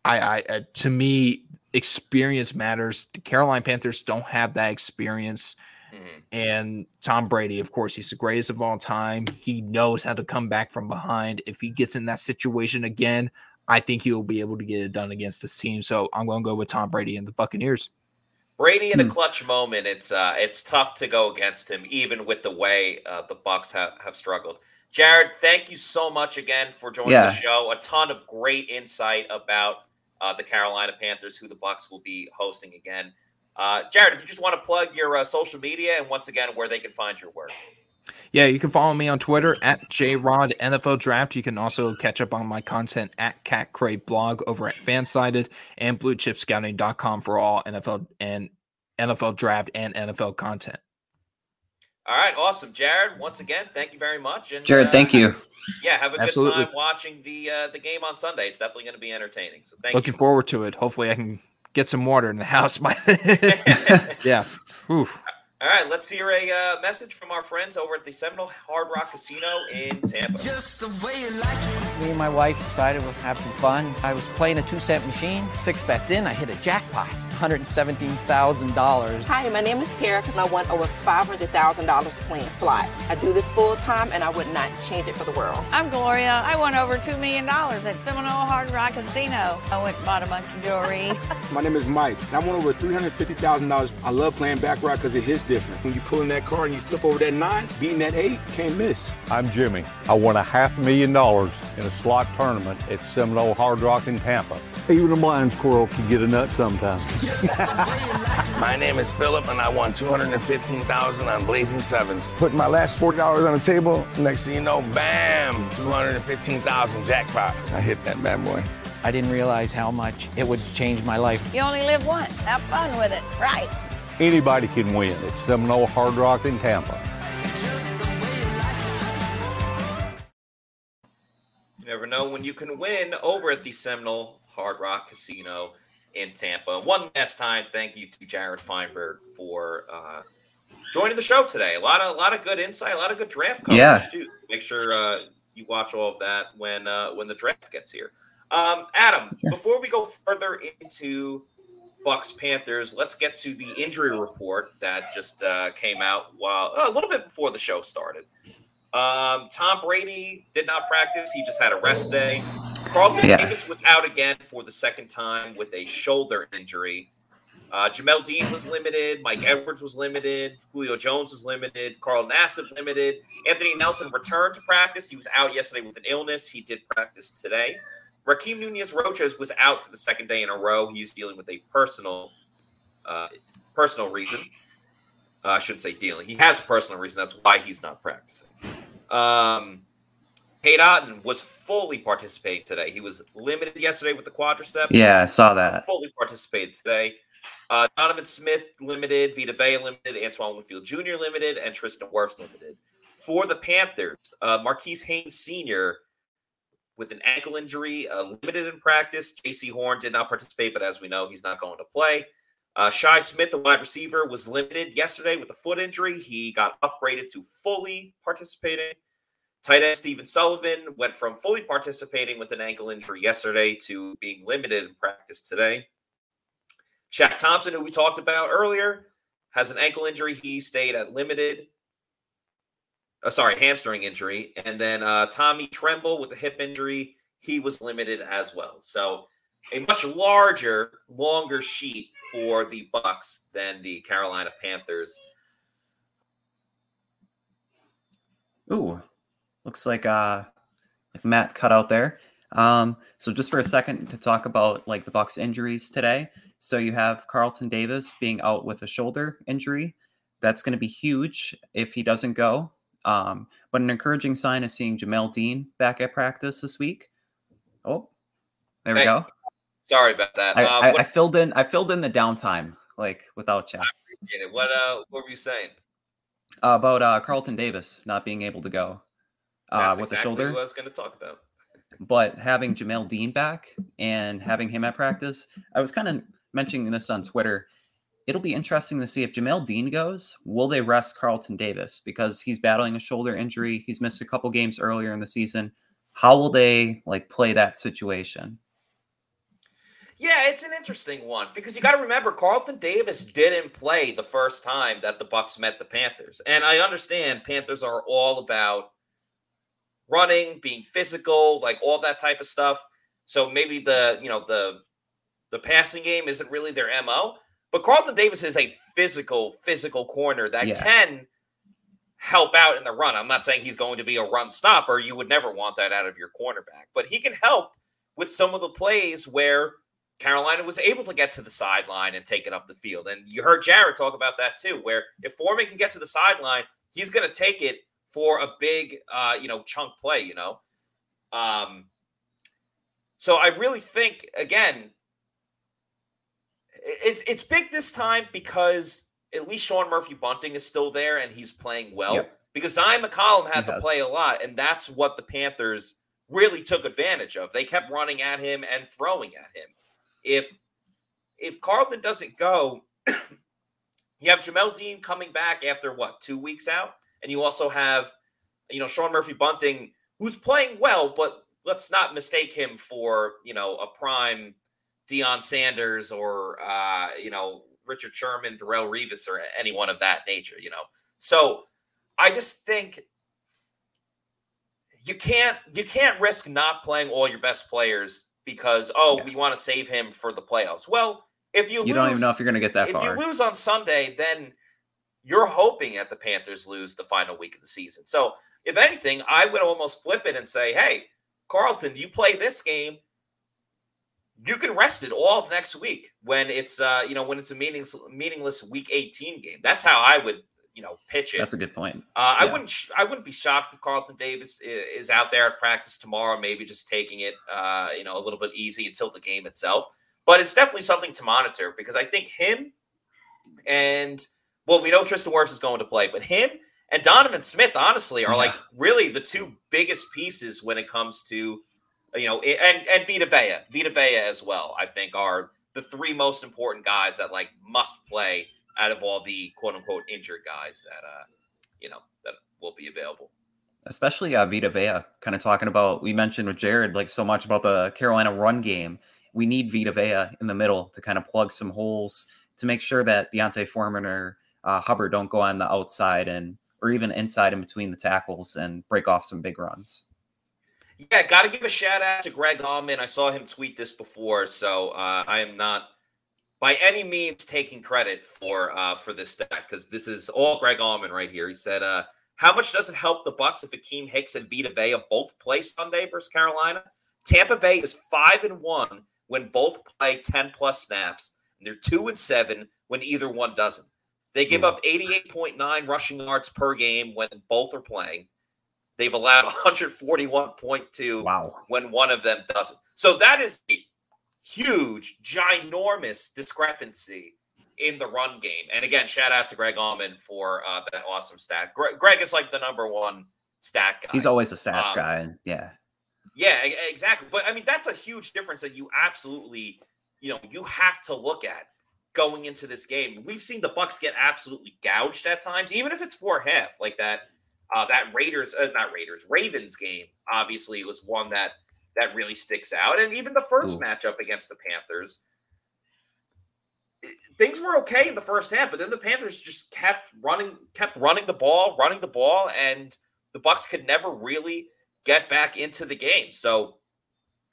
I, I uh, to me, experience matters. The Carolina Panthers don't have that experience. Mm-hmm. And Tom Brady, of course, he's the greatest of all time. He knows how to come back from behind. If he gets in that situation again, I think he'll be able to get it done against this team. So I'm going to go with Tom Brady and the Buccaneers. Brady in a hmm. clutch moment, it's uh, it's tough to go against him, even with the way uh, the Bucks have, have struggled. Jared, thank you so much again for joining yeah. the show. A ton of great insight about uh, the Carolina Panthers, who the Bucks will be hosting again. Uh, Jared, if you just want to plug your uh, social media and once again where they can find your work. Yeah, you can follow me on Twitter at JRod NFL Draft. You can also catch up on my content at Cat Crave blog over at Fansided and BlueChipScouting.com for all NFL and NFL Draft and NFL content. All right, awesome, Jared. Once again, thank you very much. And, Jared, uh, thank you. Yeah, have a good time watching the uh, the game on Sunday. It's definitely going to be entertaining. So thank Looking you. forward to it. Hopefully, I can get some water in the house. yeah. Oof. All right, let's hear a uh, message from our friends over at the Seminole Hard Rock Casino in Tampa. Just the way you like it. Me and my wife decided we'll have some fun. I was playing a two cent machine. Six bets in, I hit a jackpot. $117,000. Hi, my name is Tara, and I won over $500,000 playing slot. I do this full time, and I would not change it for the world. I'm Gloria. I won over $2 million at Seminole Hard Rock Casino. I went and bought a bunch of jewelry. my name is Mike, and I won over $350,000. I love playing baccarat because it hits different. When you pull in that car and you flip over that nine, beating that eight, can't miss. I'm Jimmy. I won a half million dollars in a slot tournament at Seminole Hard Rock in Tampa. Even a blind squirrel can get a nut sometimes. My name is Philip, and I won 215000 on Blazing Sevens. Put my last $40 on the table. Next thing you know, bam, 215000 jackpot. I hit that bad boy. I didn't realize how much it would change my life. You only live once. Have fun with it. Right. Anybody can win. It's Seminole Hard Rock in Tampa. You never know when you can win over at the Seminole Hard Rock Casino in Tampa. One last time, thank you to Jared Feinberg for uh, joining the show today. A lot of a lot of good insight, a lot of good draft coverage Yeah. too. So make sure uh, you watch all of that when uh, when the draft gets here. Um, Adam, before we go further into Bucks Panthers, let's get to the injury report that just uh, came out while a little bit before the show started. Um, Tom Brady did not practice; he just had a rest day. Carlton Yeah. Davis was out again for the second time with a shoulder injury. Uh, Jamel Dean was limited. Mike Edwards was limited. Julio Jones was limited. Carl Nassib limited. Anthony Nelson returned to practice. He was out yesterday with an illness. He did practice today. Rakeem Nunez Roches was out for the second day in a row. He's dealing with a personal, uh, personal reason. Uh, I shouldn't say dealing. He has a personal reason. That's why he's not practicing. Um, Cade Otton was fully participating today. He was limited yesterday with the quadricep. Yeah, I saw that. Fully participated today. Uh, Donovan Smith limited, Vita Vea limited, Antoine Winfield Jr. limited, and Tristan Wirfs limited. For the Panthers, uh, Marquis Haynes Sr. with an ankle injury, uh, limited in practice. Jaycee Horn did not participate, but as we know, he's not going to play. Uh, Shi Smith, the wide receiver, was limited yesterday with a foot injury. He got upgraded to fully participating. Tight end Stephen Sullivan went from fully participating with an ankle injury yesterday to being limited in practice today. Shaq Thompson, who we talked about earlier, has an ankle injury. He stayed at limited. Uh, sorry, hamstring injury. And then uh, Tommy Tremble with a hip injury, he was limited as well. So a much larger, longer sheet for the Bucks than the Carolina Panthers. Ooh, looks like uh like Matt cut out there. Um, so just for a second to talk about like the Bucks injuries today. So you have Carlton Davis being out with a shoulder injury. That's going to be huge if he doesn't go. Um, but an encouraging sign is seeing Jamel Dean back at practice this week. Oh, there we Hey, go. Sorry about that. I, uh, I, what, I filled in. I filled in the downtime like without chat what, uh, what were you saying? uh, about uh, Carlton Davis not being able to go uh, That's with exactly the shoulder. I was going to talk about. but having Jamel Dean back and having him at practice, I was kind of mentioning this on Twitter. It'll be interesting to see if Jamel Dean goes. Will they rest Carlton Davis because he's battling a shoulder injury? He's missed a couple games earlier in the season. How will they like play that situation? Yeah, it's an interesting one because you got to remember Carlton Davis didn't play the first time that the Bucks met the Panthers. And I understand Panthers are all about running, being physical, like all that type of stuff. So maybe the, you know, the the passing game isn't really their MO, but Carlton Davis is a physical physical corner that Yeah. can help out in the run. I'm not saying he's going to be a run stopper. You would never want that out of your cornerback, but he can help with some of the plays where Carolina was able to get to the sideline and take it up the field. And you heard Jared talk about that too, where if Foreman can get to the sideline, he's going to take it for a big, uh, you know, chunk play. You know, um, so I really think again, it's it's big this time because at least Sean Murphy Bunting is still there and he's playing well. Yep. Because Zyon McCollum had He to has. play a lot, and that's what the Panthers really took advantage of. They kept running at him and throwing at him. If if Carlton doesn't go, you have Jamel Dean coming back after what two weeks out, and you also have you know Sean Murphy Bunting who's playing well, but let's not mistake him for you know a prime Deion Sanders or uh, you know Richard Sherman, Darrelle Revis, or anyone of that nature. You know, so I just think you can't you can't risk not playing all your best players because oh we want to save him for the playoffs. Well, if you You lose, don't even know if you're going to get that if far. you lose on Sunday, then you're hoping that the Panthers lose the final week of the season. So, if anything, I would almost flip it and say, hey, Carlton, you play this game. you can rest it all of next week when it's uh you know when it's a meaningless meaningless week 18 game. That's how I would you know pitch it. That's a good point. Uh, I wouldn't. sh- I wouldn't be shocked if Carlton Davis is out there at practice tomorrow, maybe just taking it, uh, you know, a little bit easy until the game itself. But it's definitely something to monitor because I think him and well, we know Tristan Wirfs is going to play, but him and Donovan Smith, honestly, are like really the two biggest pieces when it comes to, you know, and and Vita Vea, Vita Vea as well. I think are the three most important guys that like must play out of all the quote unquote injured guys that uh you know that will be available. especially uh, Vita Vea, kind of talking about we mentioned with Jared like so much about the Carolina run game. We need Vita Vea in the middle to kind of plug some holes to make sure that D'Onta Foreman or uh, Hubbard don't go on the outside and or even inside in between the tackles and break off some big runs. Yeah, got to give a shout out to Greg Auman. I saw him tweet this before, so uh, I am not by any means taking credit for uh, for this stat because this is all Greg Auman right here. He said, uh, "How much does it help the Bucks if Akiem Hicks and Vita Vea both play Sunday versus Carolina? Tampa Bay is five and one when both play ten plus snaps, and they're two and seven when either one doesn't. They give up eighty eight point nine rushing yards per game when both are playing." They've allowed 141.2 wow. when one of them doesn't. So that is huge, ginormous discrepancy in the run game. And again, shout out to Greg Auman for uh, that awesome stat. Greg, Greg is like the number one stat guy. He's always a stats Um, guy. Yeah. Yeah, exactly. But I mean, that's a huge difference that you absolutely, you know, you have to look at going into this game. We've seen the Bucks get absolutely gouged at times, even if it's for half, like that. Uh, that Raiders, uh, not Raiders, Ravens game, obviously was one that that really sticks out, and even the first Ooh. matchup against the Panthers, things were okay in the first half, but then the Panthers just kept running, kept running the ball, running the ball, and the Bucks could never really get back into the game. So,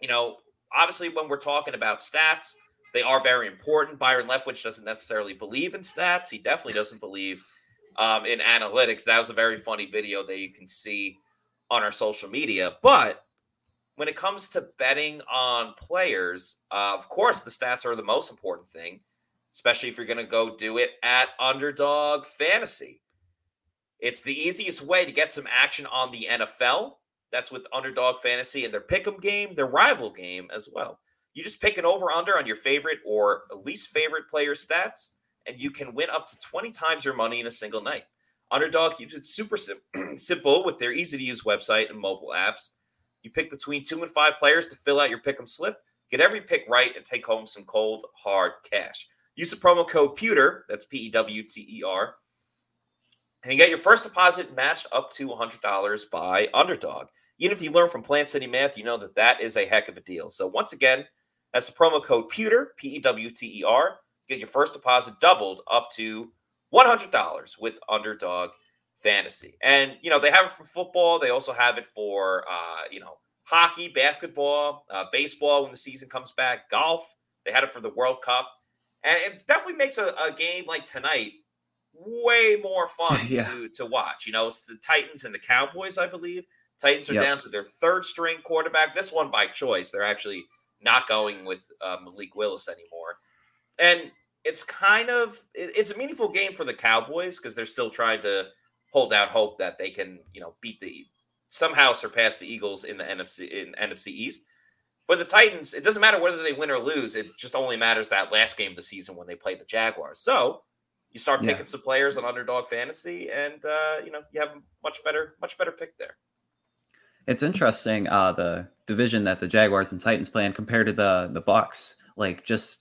you know, obviously when we're talking about stats, they are very important. Byron Leftwich doesn't necessarily believe in stats. He definitely doesn't believe um, in analytics. That was a very funny video that you can see on our social media. But when it comes to betting on players, uh, of course, the stats are the most important thing, especially if you're going to go do it at underdog fantasy. It's the easiest way to get some action on the NFL. That's with underdog fantasy and their pick'em game, their rival game as well. You just pick an over under on your favorite or least favorite player stats, and you can win up to 20 times your money in a single night. Underdog keeps it super sim- simple with their easy to use website and mobile apps. You pick between two and five players to fill out your pick'em slip. Get every pick right and take home some cold hard cash. Use the promo code Pewter. That's P E W T E R, and you get your first deposit matched up to $100 by Underdog. Even if you learn from Plant City Math, you know that that is a heck of a deal. So once again, that's the promo code Pewter, P E W T E R. Get your first deposit doubled up to $100 with Underdog Fantasy. And, you know, they have it for football. They also have it for, uh, you know, hockey, basketball, uh, baseball when the season comes back, golf. They had it for the World Cup. And it definitely makes a, a game like tonight way more fun Yeah. to, to watch. You know, it's the Titans and the Cowboys, I believe. Titans are Yep. down to their third string quarterback. This one by choice. They're actually not going with uh, Malik Willis anymore. And it's kind of it- it's a meaningful game for the Cowboys because they're still trying to hold out hope that they can, you know, beat the somehow surpass the Eagles in the NFC in NFC East. But the Titans, it doesn't matter whether they win or lose. It just only matters that last game of the season when they play the Jaguars. So you start Yeah. picking some players on underdog fantasy, and uh, you know you have a much better, much better pick there. It's interesting uh the division that the Jaguars and Titans play in compared to the the Bucks. Like just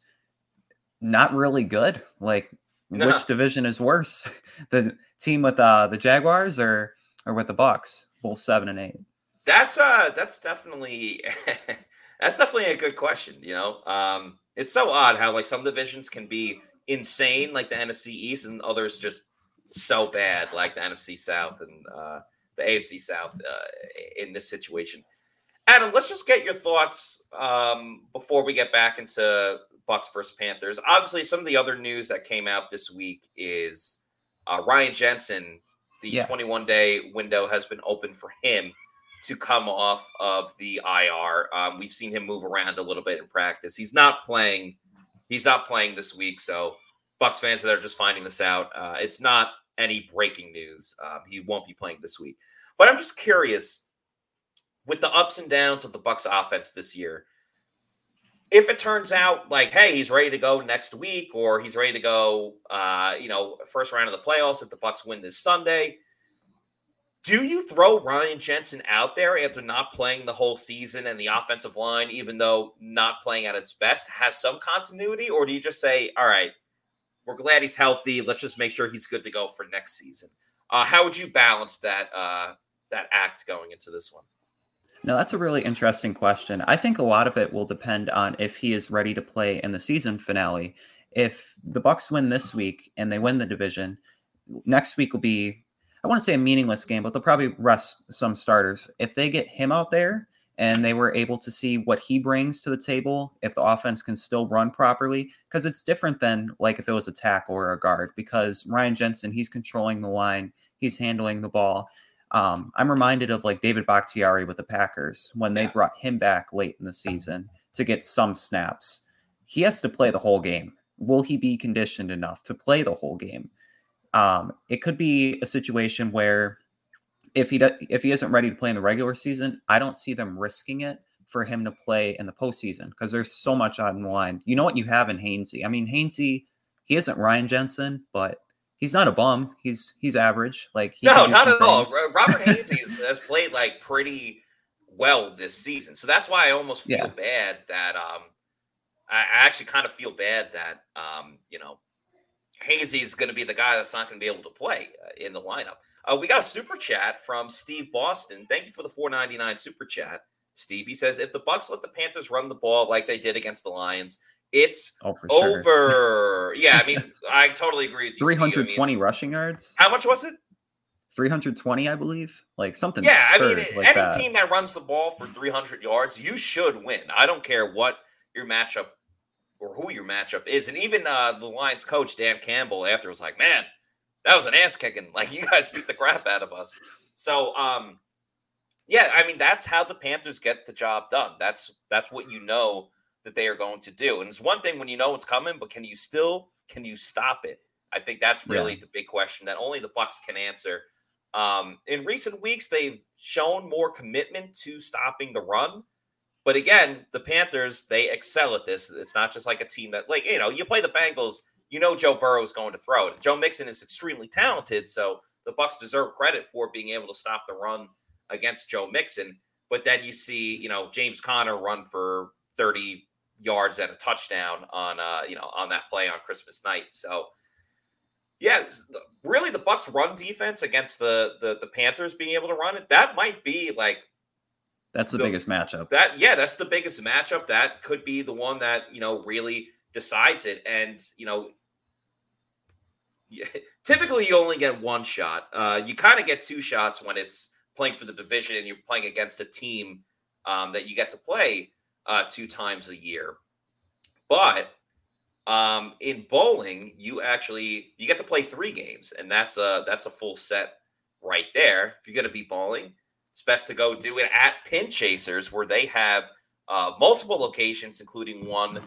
not really good. Like No. which division is worse? the team with uh the Jaguars or or with the Bucks? Both seven and eight. That's uh that's definitely that's definitely a good question, you know. Um it's so odd how like some divisions can be insane like the NFC East and others just so bad like the NFC South and uh the AFC South uh, in this situation. Adam, let's just get your thoughts um before we get back into Bucks versus Panthers. Obviously, some of the other news that came out this week is uh, Ryan Jensen. The Yeah. 21 day window has been open for him to come off of the IR. Um, we've seen him move around a little bit in practice. He's not playing. He's not playing this week. So Bucks fans that are just finding this out, uh, it's not any breaking news. Um, he won't be playing this week. But I'm just curious with the ups and downs of the Bucks offense this year. If it turns out like, hey, he's ready to go next week, or he's ready to go, uh, you know, first round of the playoffs if the Bucks win this Sunday, do you throw Ryan Jensen out there after not playing the whole season and the offensive line, even though not playing at its best, has some continuity? Or do you just say, all right, we're glad he's healthy. Let's just make sure he's good to go for next season. Uh, how would you balance that uh, that act going into this one? No, that's a really interesting question. I think a lot of it will depend on if he is ready to play in the season finale. If the Bucks win this week and they win the division, next week will be I want to say a meaningless game, but they'll probably rest some starters. If they get him out there and they were able to see what he brings to the table, if the offense can still run properly, because it's different than like if it was a tackle or a guard, because Ryan Jensen, he's controlling the line, he's handling the ball. Um, I'm reminded of like David Bakhtiari with the Packers when they brought him back late in the season to get some snaps. He has to play the whole game. Will he be conditioned enough to play the whole game? Um, it could be a situation where if he do, if he isn't ready to play in the regular season, I don't see them risking it for him to play in the postseason because there's so much on the line. You know what you have in Hainsey. I mean, Hainsey, he isn't Ryan Jensen, but he's not a bum. He's he's average. Like he no, not at all. Robert Hainsey has played like pretty well this season, so that's why I almost feel Yeah. bad that um, I, actually kind of feel bad that um, you know, is going to be the guy that's not going to be able to play uh, in the lineup. Uh, we got a super chat from Steve Boston. Thank you for the 499 super chat, Steve. He says if the Bucks let the Panthers run the ball like they did against the Lions, it's Oh, sure. over. yeah, I mean, I totally agree with you. Steve. I mean, 320 rushing yards, how much was it? 320, I believe, like something. Yeah, I mean, like any that. team that runs the ball for 300 yards, you should win. I don't care what your matchup or who your matchup is. And even uh, the Lions coach, Dan Campbell, after was like, man, that was an ass kicking. Like, you guys beat the crap out of us. So, um, yeah, I mean, that's how the Panthers get the job done. That's that's what you know that they are going to do. And it's one thing when you know it's coming, but can you still can you stop it? I think that's really the big question that only the Bucks can answer. Um, in recent weeks, they've shown more commitment to stopping the run. But again, the Panthers, they excel at this. It's not just like a team that, like, you know, you play the Bengals, you know Joe Burrow is going to throw it. Joe Mixon is extremely talented, so the Bucks deserve credit for being able to stop the run against Joe Mixon. But then you see, you know, James Conner run for 30 yards and a touchdown on uh, you know, on that play on Christmas night. So yeah, really the Bucks run defense against the the the Panthers being able to run it, that might be like That's the the- biggest matchup. that yeah, that's the biggest matchup. That could be the one that you know really decides it. And you know, typically you only get one shot. Uh, you kind of get two shots when it's playing for the division and you're playing against a team um, that you get to play uh, two times a year. But um, in bowling, you actually you get to play three games, and that's a that's a full set right there. If you're going to be bowling, it's best to go do it at Pin Chasers, where they have uh, multiple locations, including one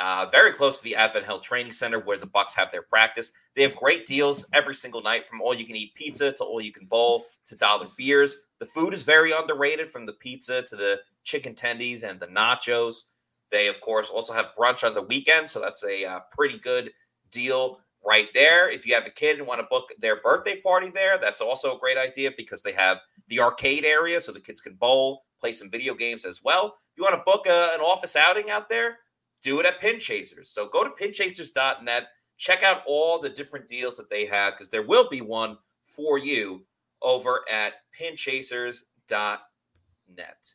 uh, very close to the Advent Health Training Center, where the Bucks have their practice. They have great deals every single night, from all you can eat pizza to all you can bowl to dollar beers. The food is very underrated, from the pizza to the chicken tendies and the nachos. They, of course, also have brunch on the weekend, so that's a uh, pretty good deal right there. If you have a kid and want to book their birthday party there, that's also a great idea because they have the arcade area so the kids can bowl, play some video games as well. If you want to book a, an office outing out there, do it at Pin Chasers. So go to pinchasers.net, check out all the different deals that they have because there will be one for you over at pinchasers.net.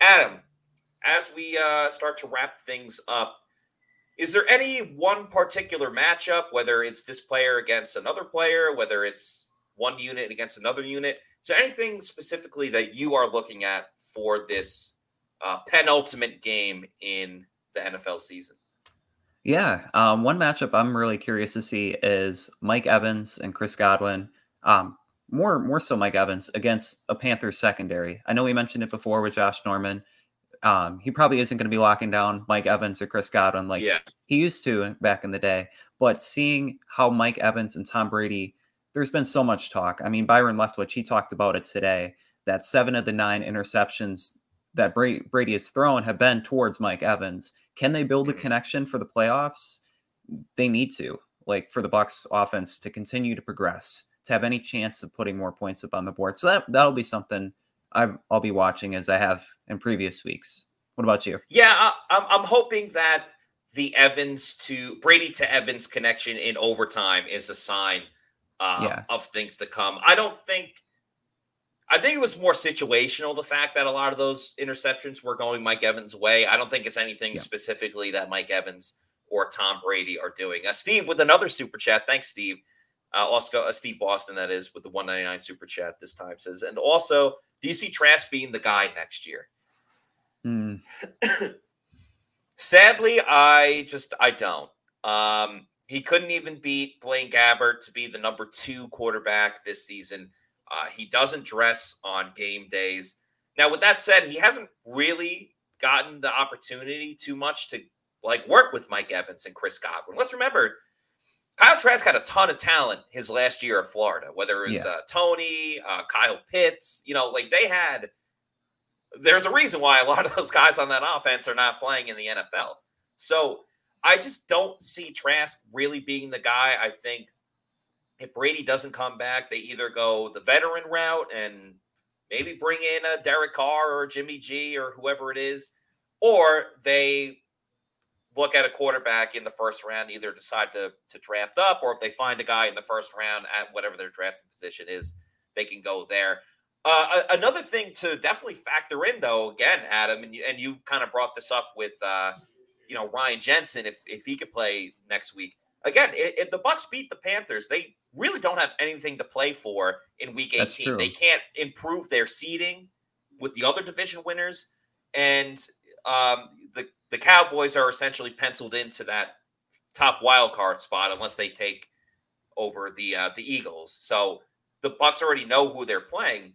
Adam, as we uh, start to wrap things up, is there any one particular matchup, whether it's this player against another player, whether it's one unit against another unit? Is there anything specifically that you are looking at for this uh, penultimate game in the NFL season? Yeah, um, one matchup I'm really curious to see is Mike Evans and Chris Godwin. Um, more more so Mike Evans against a Panthers secondary. I know we mentioned it before with Josh Norman. Um, he probably isn't going to be locking down Mike Evans or Chris Godwin like Yeah. he used to back in the day. But seeing how Mike Evans and Tom Brady, there's been so much talk. I mean, Byron Leftwich, he talked about it today that seven of the nine interceptions that Brady has thrown have been towards Mike Evans. Can they build a Mhm. connection for the playoffs? They need to, like for the Bucks offense to continue to progress, to have any chance of putting more points up on the board. So that that'll be something i I'll be watching as I have in previous weeks. What about you? Yeah, I, I'm, I'm hoping that the Evans to Brady to Evans connection in overtime is a sign uh, Yeah. of things to come. I don't think. I think it was more situational. The fact that a lot of those interceptions were going Mike Evans' way. I don't think it's anything Yeah. specifically that Mike Evans or Tom Brady are doing. Uh, Steve with another super chat. Thanks, Steve. Uh, also, uh, Steve Boston, that is, with the 199 super chat this time says, and also, do you see Trask being the guy next year? Hmm. Sadly, I just I don't. Um, he couldn't even beat Blaine Gabbert to be the number two quarterback this season. Uh, he doesn't dress on game days. Now, with that said, he hasn't really gotten the opportunity too much to like work with Mike Evans and Chris Godwin. Let's remember, Kyle Trask had a ton of talent his last year at Florida, whether it was Yeah. uh, Toney, uh, Kyle Pitts, you know, like they had there's a reason why a lot of those guys on that offense are not playing in the NFL. So I just don't see Trask really being the guy. I think if Brady doesn't come back, they either go the veteran route and maybe bring in a Derek Carr or Jimmy G or whoever it is, or they look at a quarterback in the first round, either decide to to draft up, or if they find a guy in the first round at whatever their drafting position is, they can go there. Uh, another thing to definitely factor in, though, again, Adam, and you, and you kind of brought this up with, uh, you know, Ryan Jensen, if if he could play next week. Again, if the Bucs beat the Panthers, they really don't have anything to play for in Week 18. They can't improve their seeding with the other division winners, and um, the the Cowboys are essentially penciled into that top wild card spot unless they take over the uh, the Eagles. So the Bucs already know who they're playing.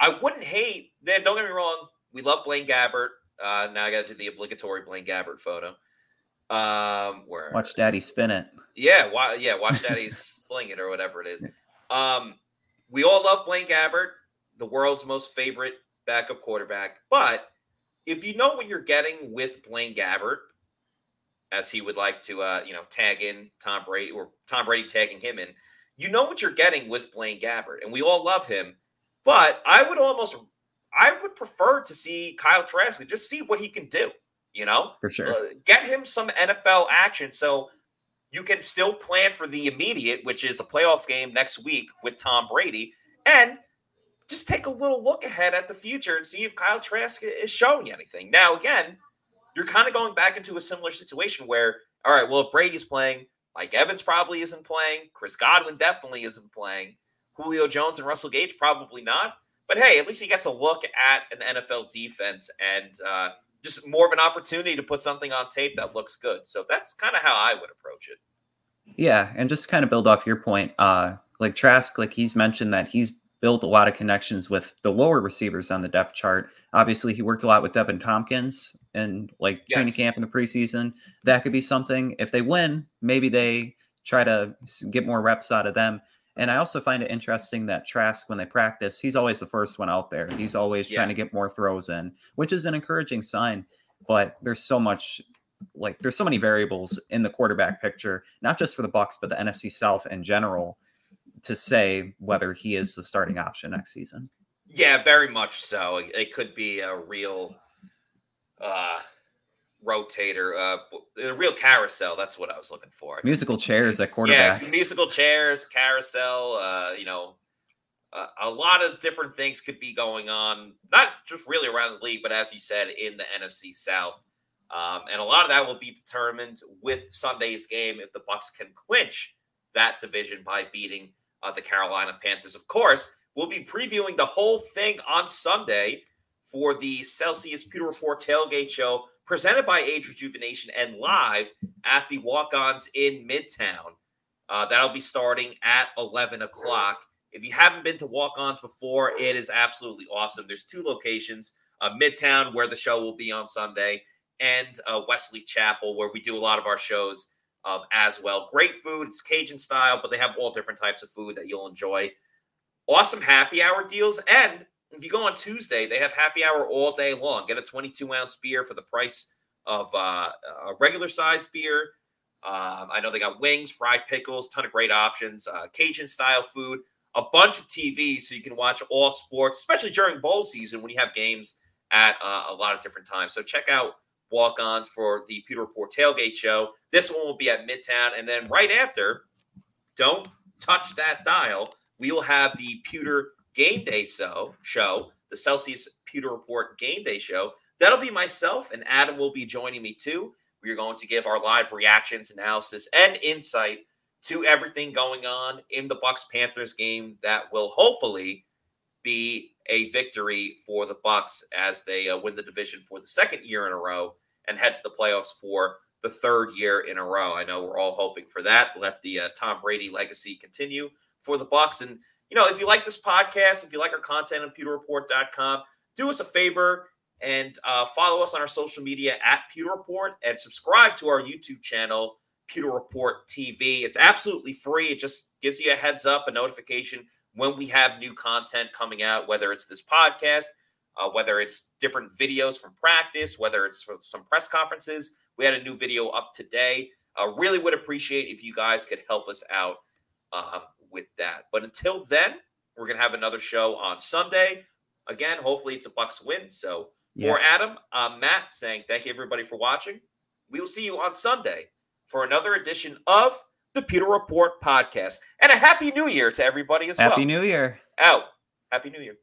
I wouldn't hate. then Don't get me wrong. We love Blaine Gabbert. Uh, now I got to do the obligatory Blaine Gabbert photo. Um, where Watch Daddy spin it. yeah, why, yeah, watch Daddy sling it or whatever it is. Um, we all love Blaine Gabbert, the world's most favorite backup quarterback. But if you know what you're getting with Blaine Gabbert, as he would like to, uh, you know, tag in Tom Brady or Tom Brady tagging him in, you know what you're getting with Blaine Gabbert, and we all love him. But I would almost, I would prefer to see Kyle Trask and just see what he can do. You know, For sure. uh, get him some NFL action so you can still plan for the immediate, which is a playoff game next week with Tom Brady, and just take a little look ahead at the future and see if Kyle Trask is showing you anything. Now, again, you're kind of going back into a similar situation where, all right, well, if Brady's playing, Mike Evans probably isn't playing, Chris Godwin definitely isn't playing, Julio Jones and Russell Gage probably not. But hey, at least he gets a look at an NFL defense and uh, just more of an opportunity to put something on tape that looks good. So that's kind of how I would approach it. Yeah, and just kind of build off your point, uh, like Trask, like he's mentioned that he's built a lot of connections with the lower receivers on the depth chart. Obviously, he worked a lot with Deven Thompkins and like training Yes. camp in the preseason. That could be something. If they win, maybe they try to get more reps out of them. And I also find it interesting that Trask, when they practice, he's always the first one out there. He's always Yeah. trying to get more throws in, which is an encouraging sign. But there's so much like there's so many variables in the quarterback picture, not just for the Bucs, but the NFC South in general, to say whether he is the starting option next season. Yeah, very much so. It- It could be a real uh rotator, uh a real carousel. That's what I was looking for. Musical chairs at quarterback. Yeah, musical chairs, carousel, uh, you know, uh, a lot of different things could be going on, not just really around the league, but as you said, in the NFC South. Um, and a lot of that will be determined with Sunday's game if the Bucs can clinch that division by beating uh, the Carolina Panthers. Of course, we'll be previewing the whole thing on Sunday for the Celsius Pewter Report tailgate show presented by Age Rejuvenation and live at the Walk Ons in Midtown. Uh, that'll be starting at 11 o'clock. If you haven't been to Walk Ons before, it is absolutely awesome. There's two locations uh, Midtown, where the show will be on Sunday, and uh, Wesley Chapel, where we do a lot of our shows um, as well. Great food. It's Cajun style, but they have all different types of food that you'll enjoy. Awesome happy hour deals. And if you go on Tuesday, they have happy hour all day long. Get a 22 ounce beer for the price of uh, a regular size beer. Um, I know they got wings, fried pickles, ton of great options, uh, Cajun style food, a bunch of TVs so you can watch all sports, especially during bowl season when you have games at uh, a lot of different times. So check out walk ons for the Pewter Report tailgate show. This one will be at Midtown. And then right after, don't touch that dial. We will have the Pewter Game Day show, show the Celsius Pewter Report Game Day show. That'll be myself, and Adam will be joining me too. We're going to give our live reactions, analysis, and insight to everything going on in the Bucs Panthers game that will hopefully be a victory for the Bucs as they uh, win the division for the second year in a row and head to the playoffs for the third year in a row. I know we're all hoping for that. Let the uh, Tom Brady legacy continue for the Bucs. And you know, if you like this podcast, if you like our content on pewterreport.com, do us a favor and uh, follow us on our social media at Pewter Report and subscribe to our YouTube channel, Pewter Report TV. It's absolutely free. It just gives you a heads up, a notification when we have new content coming out, whether it's this podcast, uh, whether it's different videos from practice, whether it's some press conferences. We had a new video up today. Uh, really would appreciate if you guys could help us out um, with that. But until then, we're gonna have another show on Sunday. Again, hopefully it's a Bucs win. So for Adam, I'm Matt saying thank you everybody for watching. We will see you on Sunday for another edition of the Pewter Report podcast. And a happy new year to everybody as Happy well. Happy new Year. Out. Happy New Year.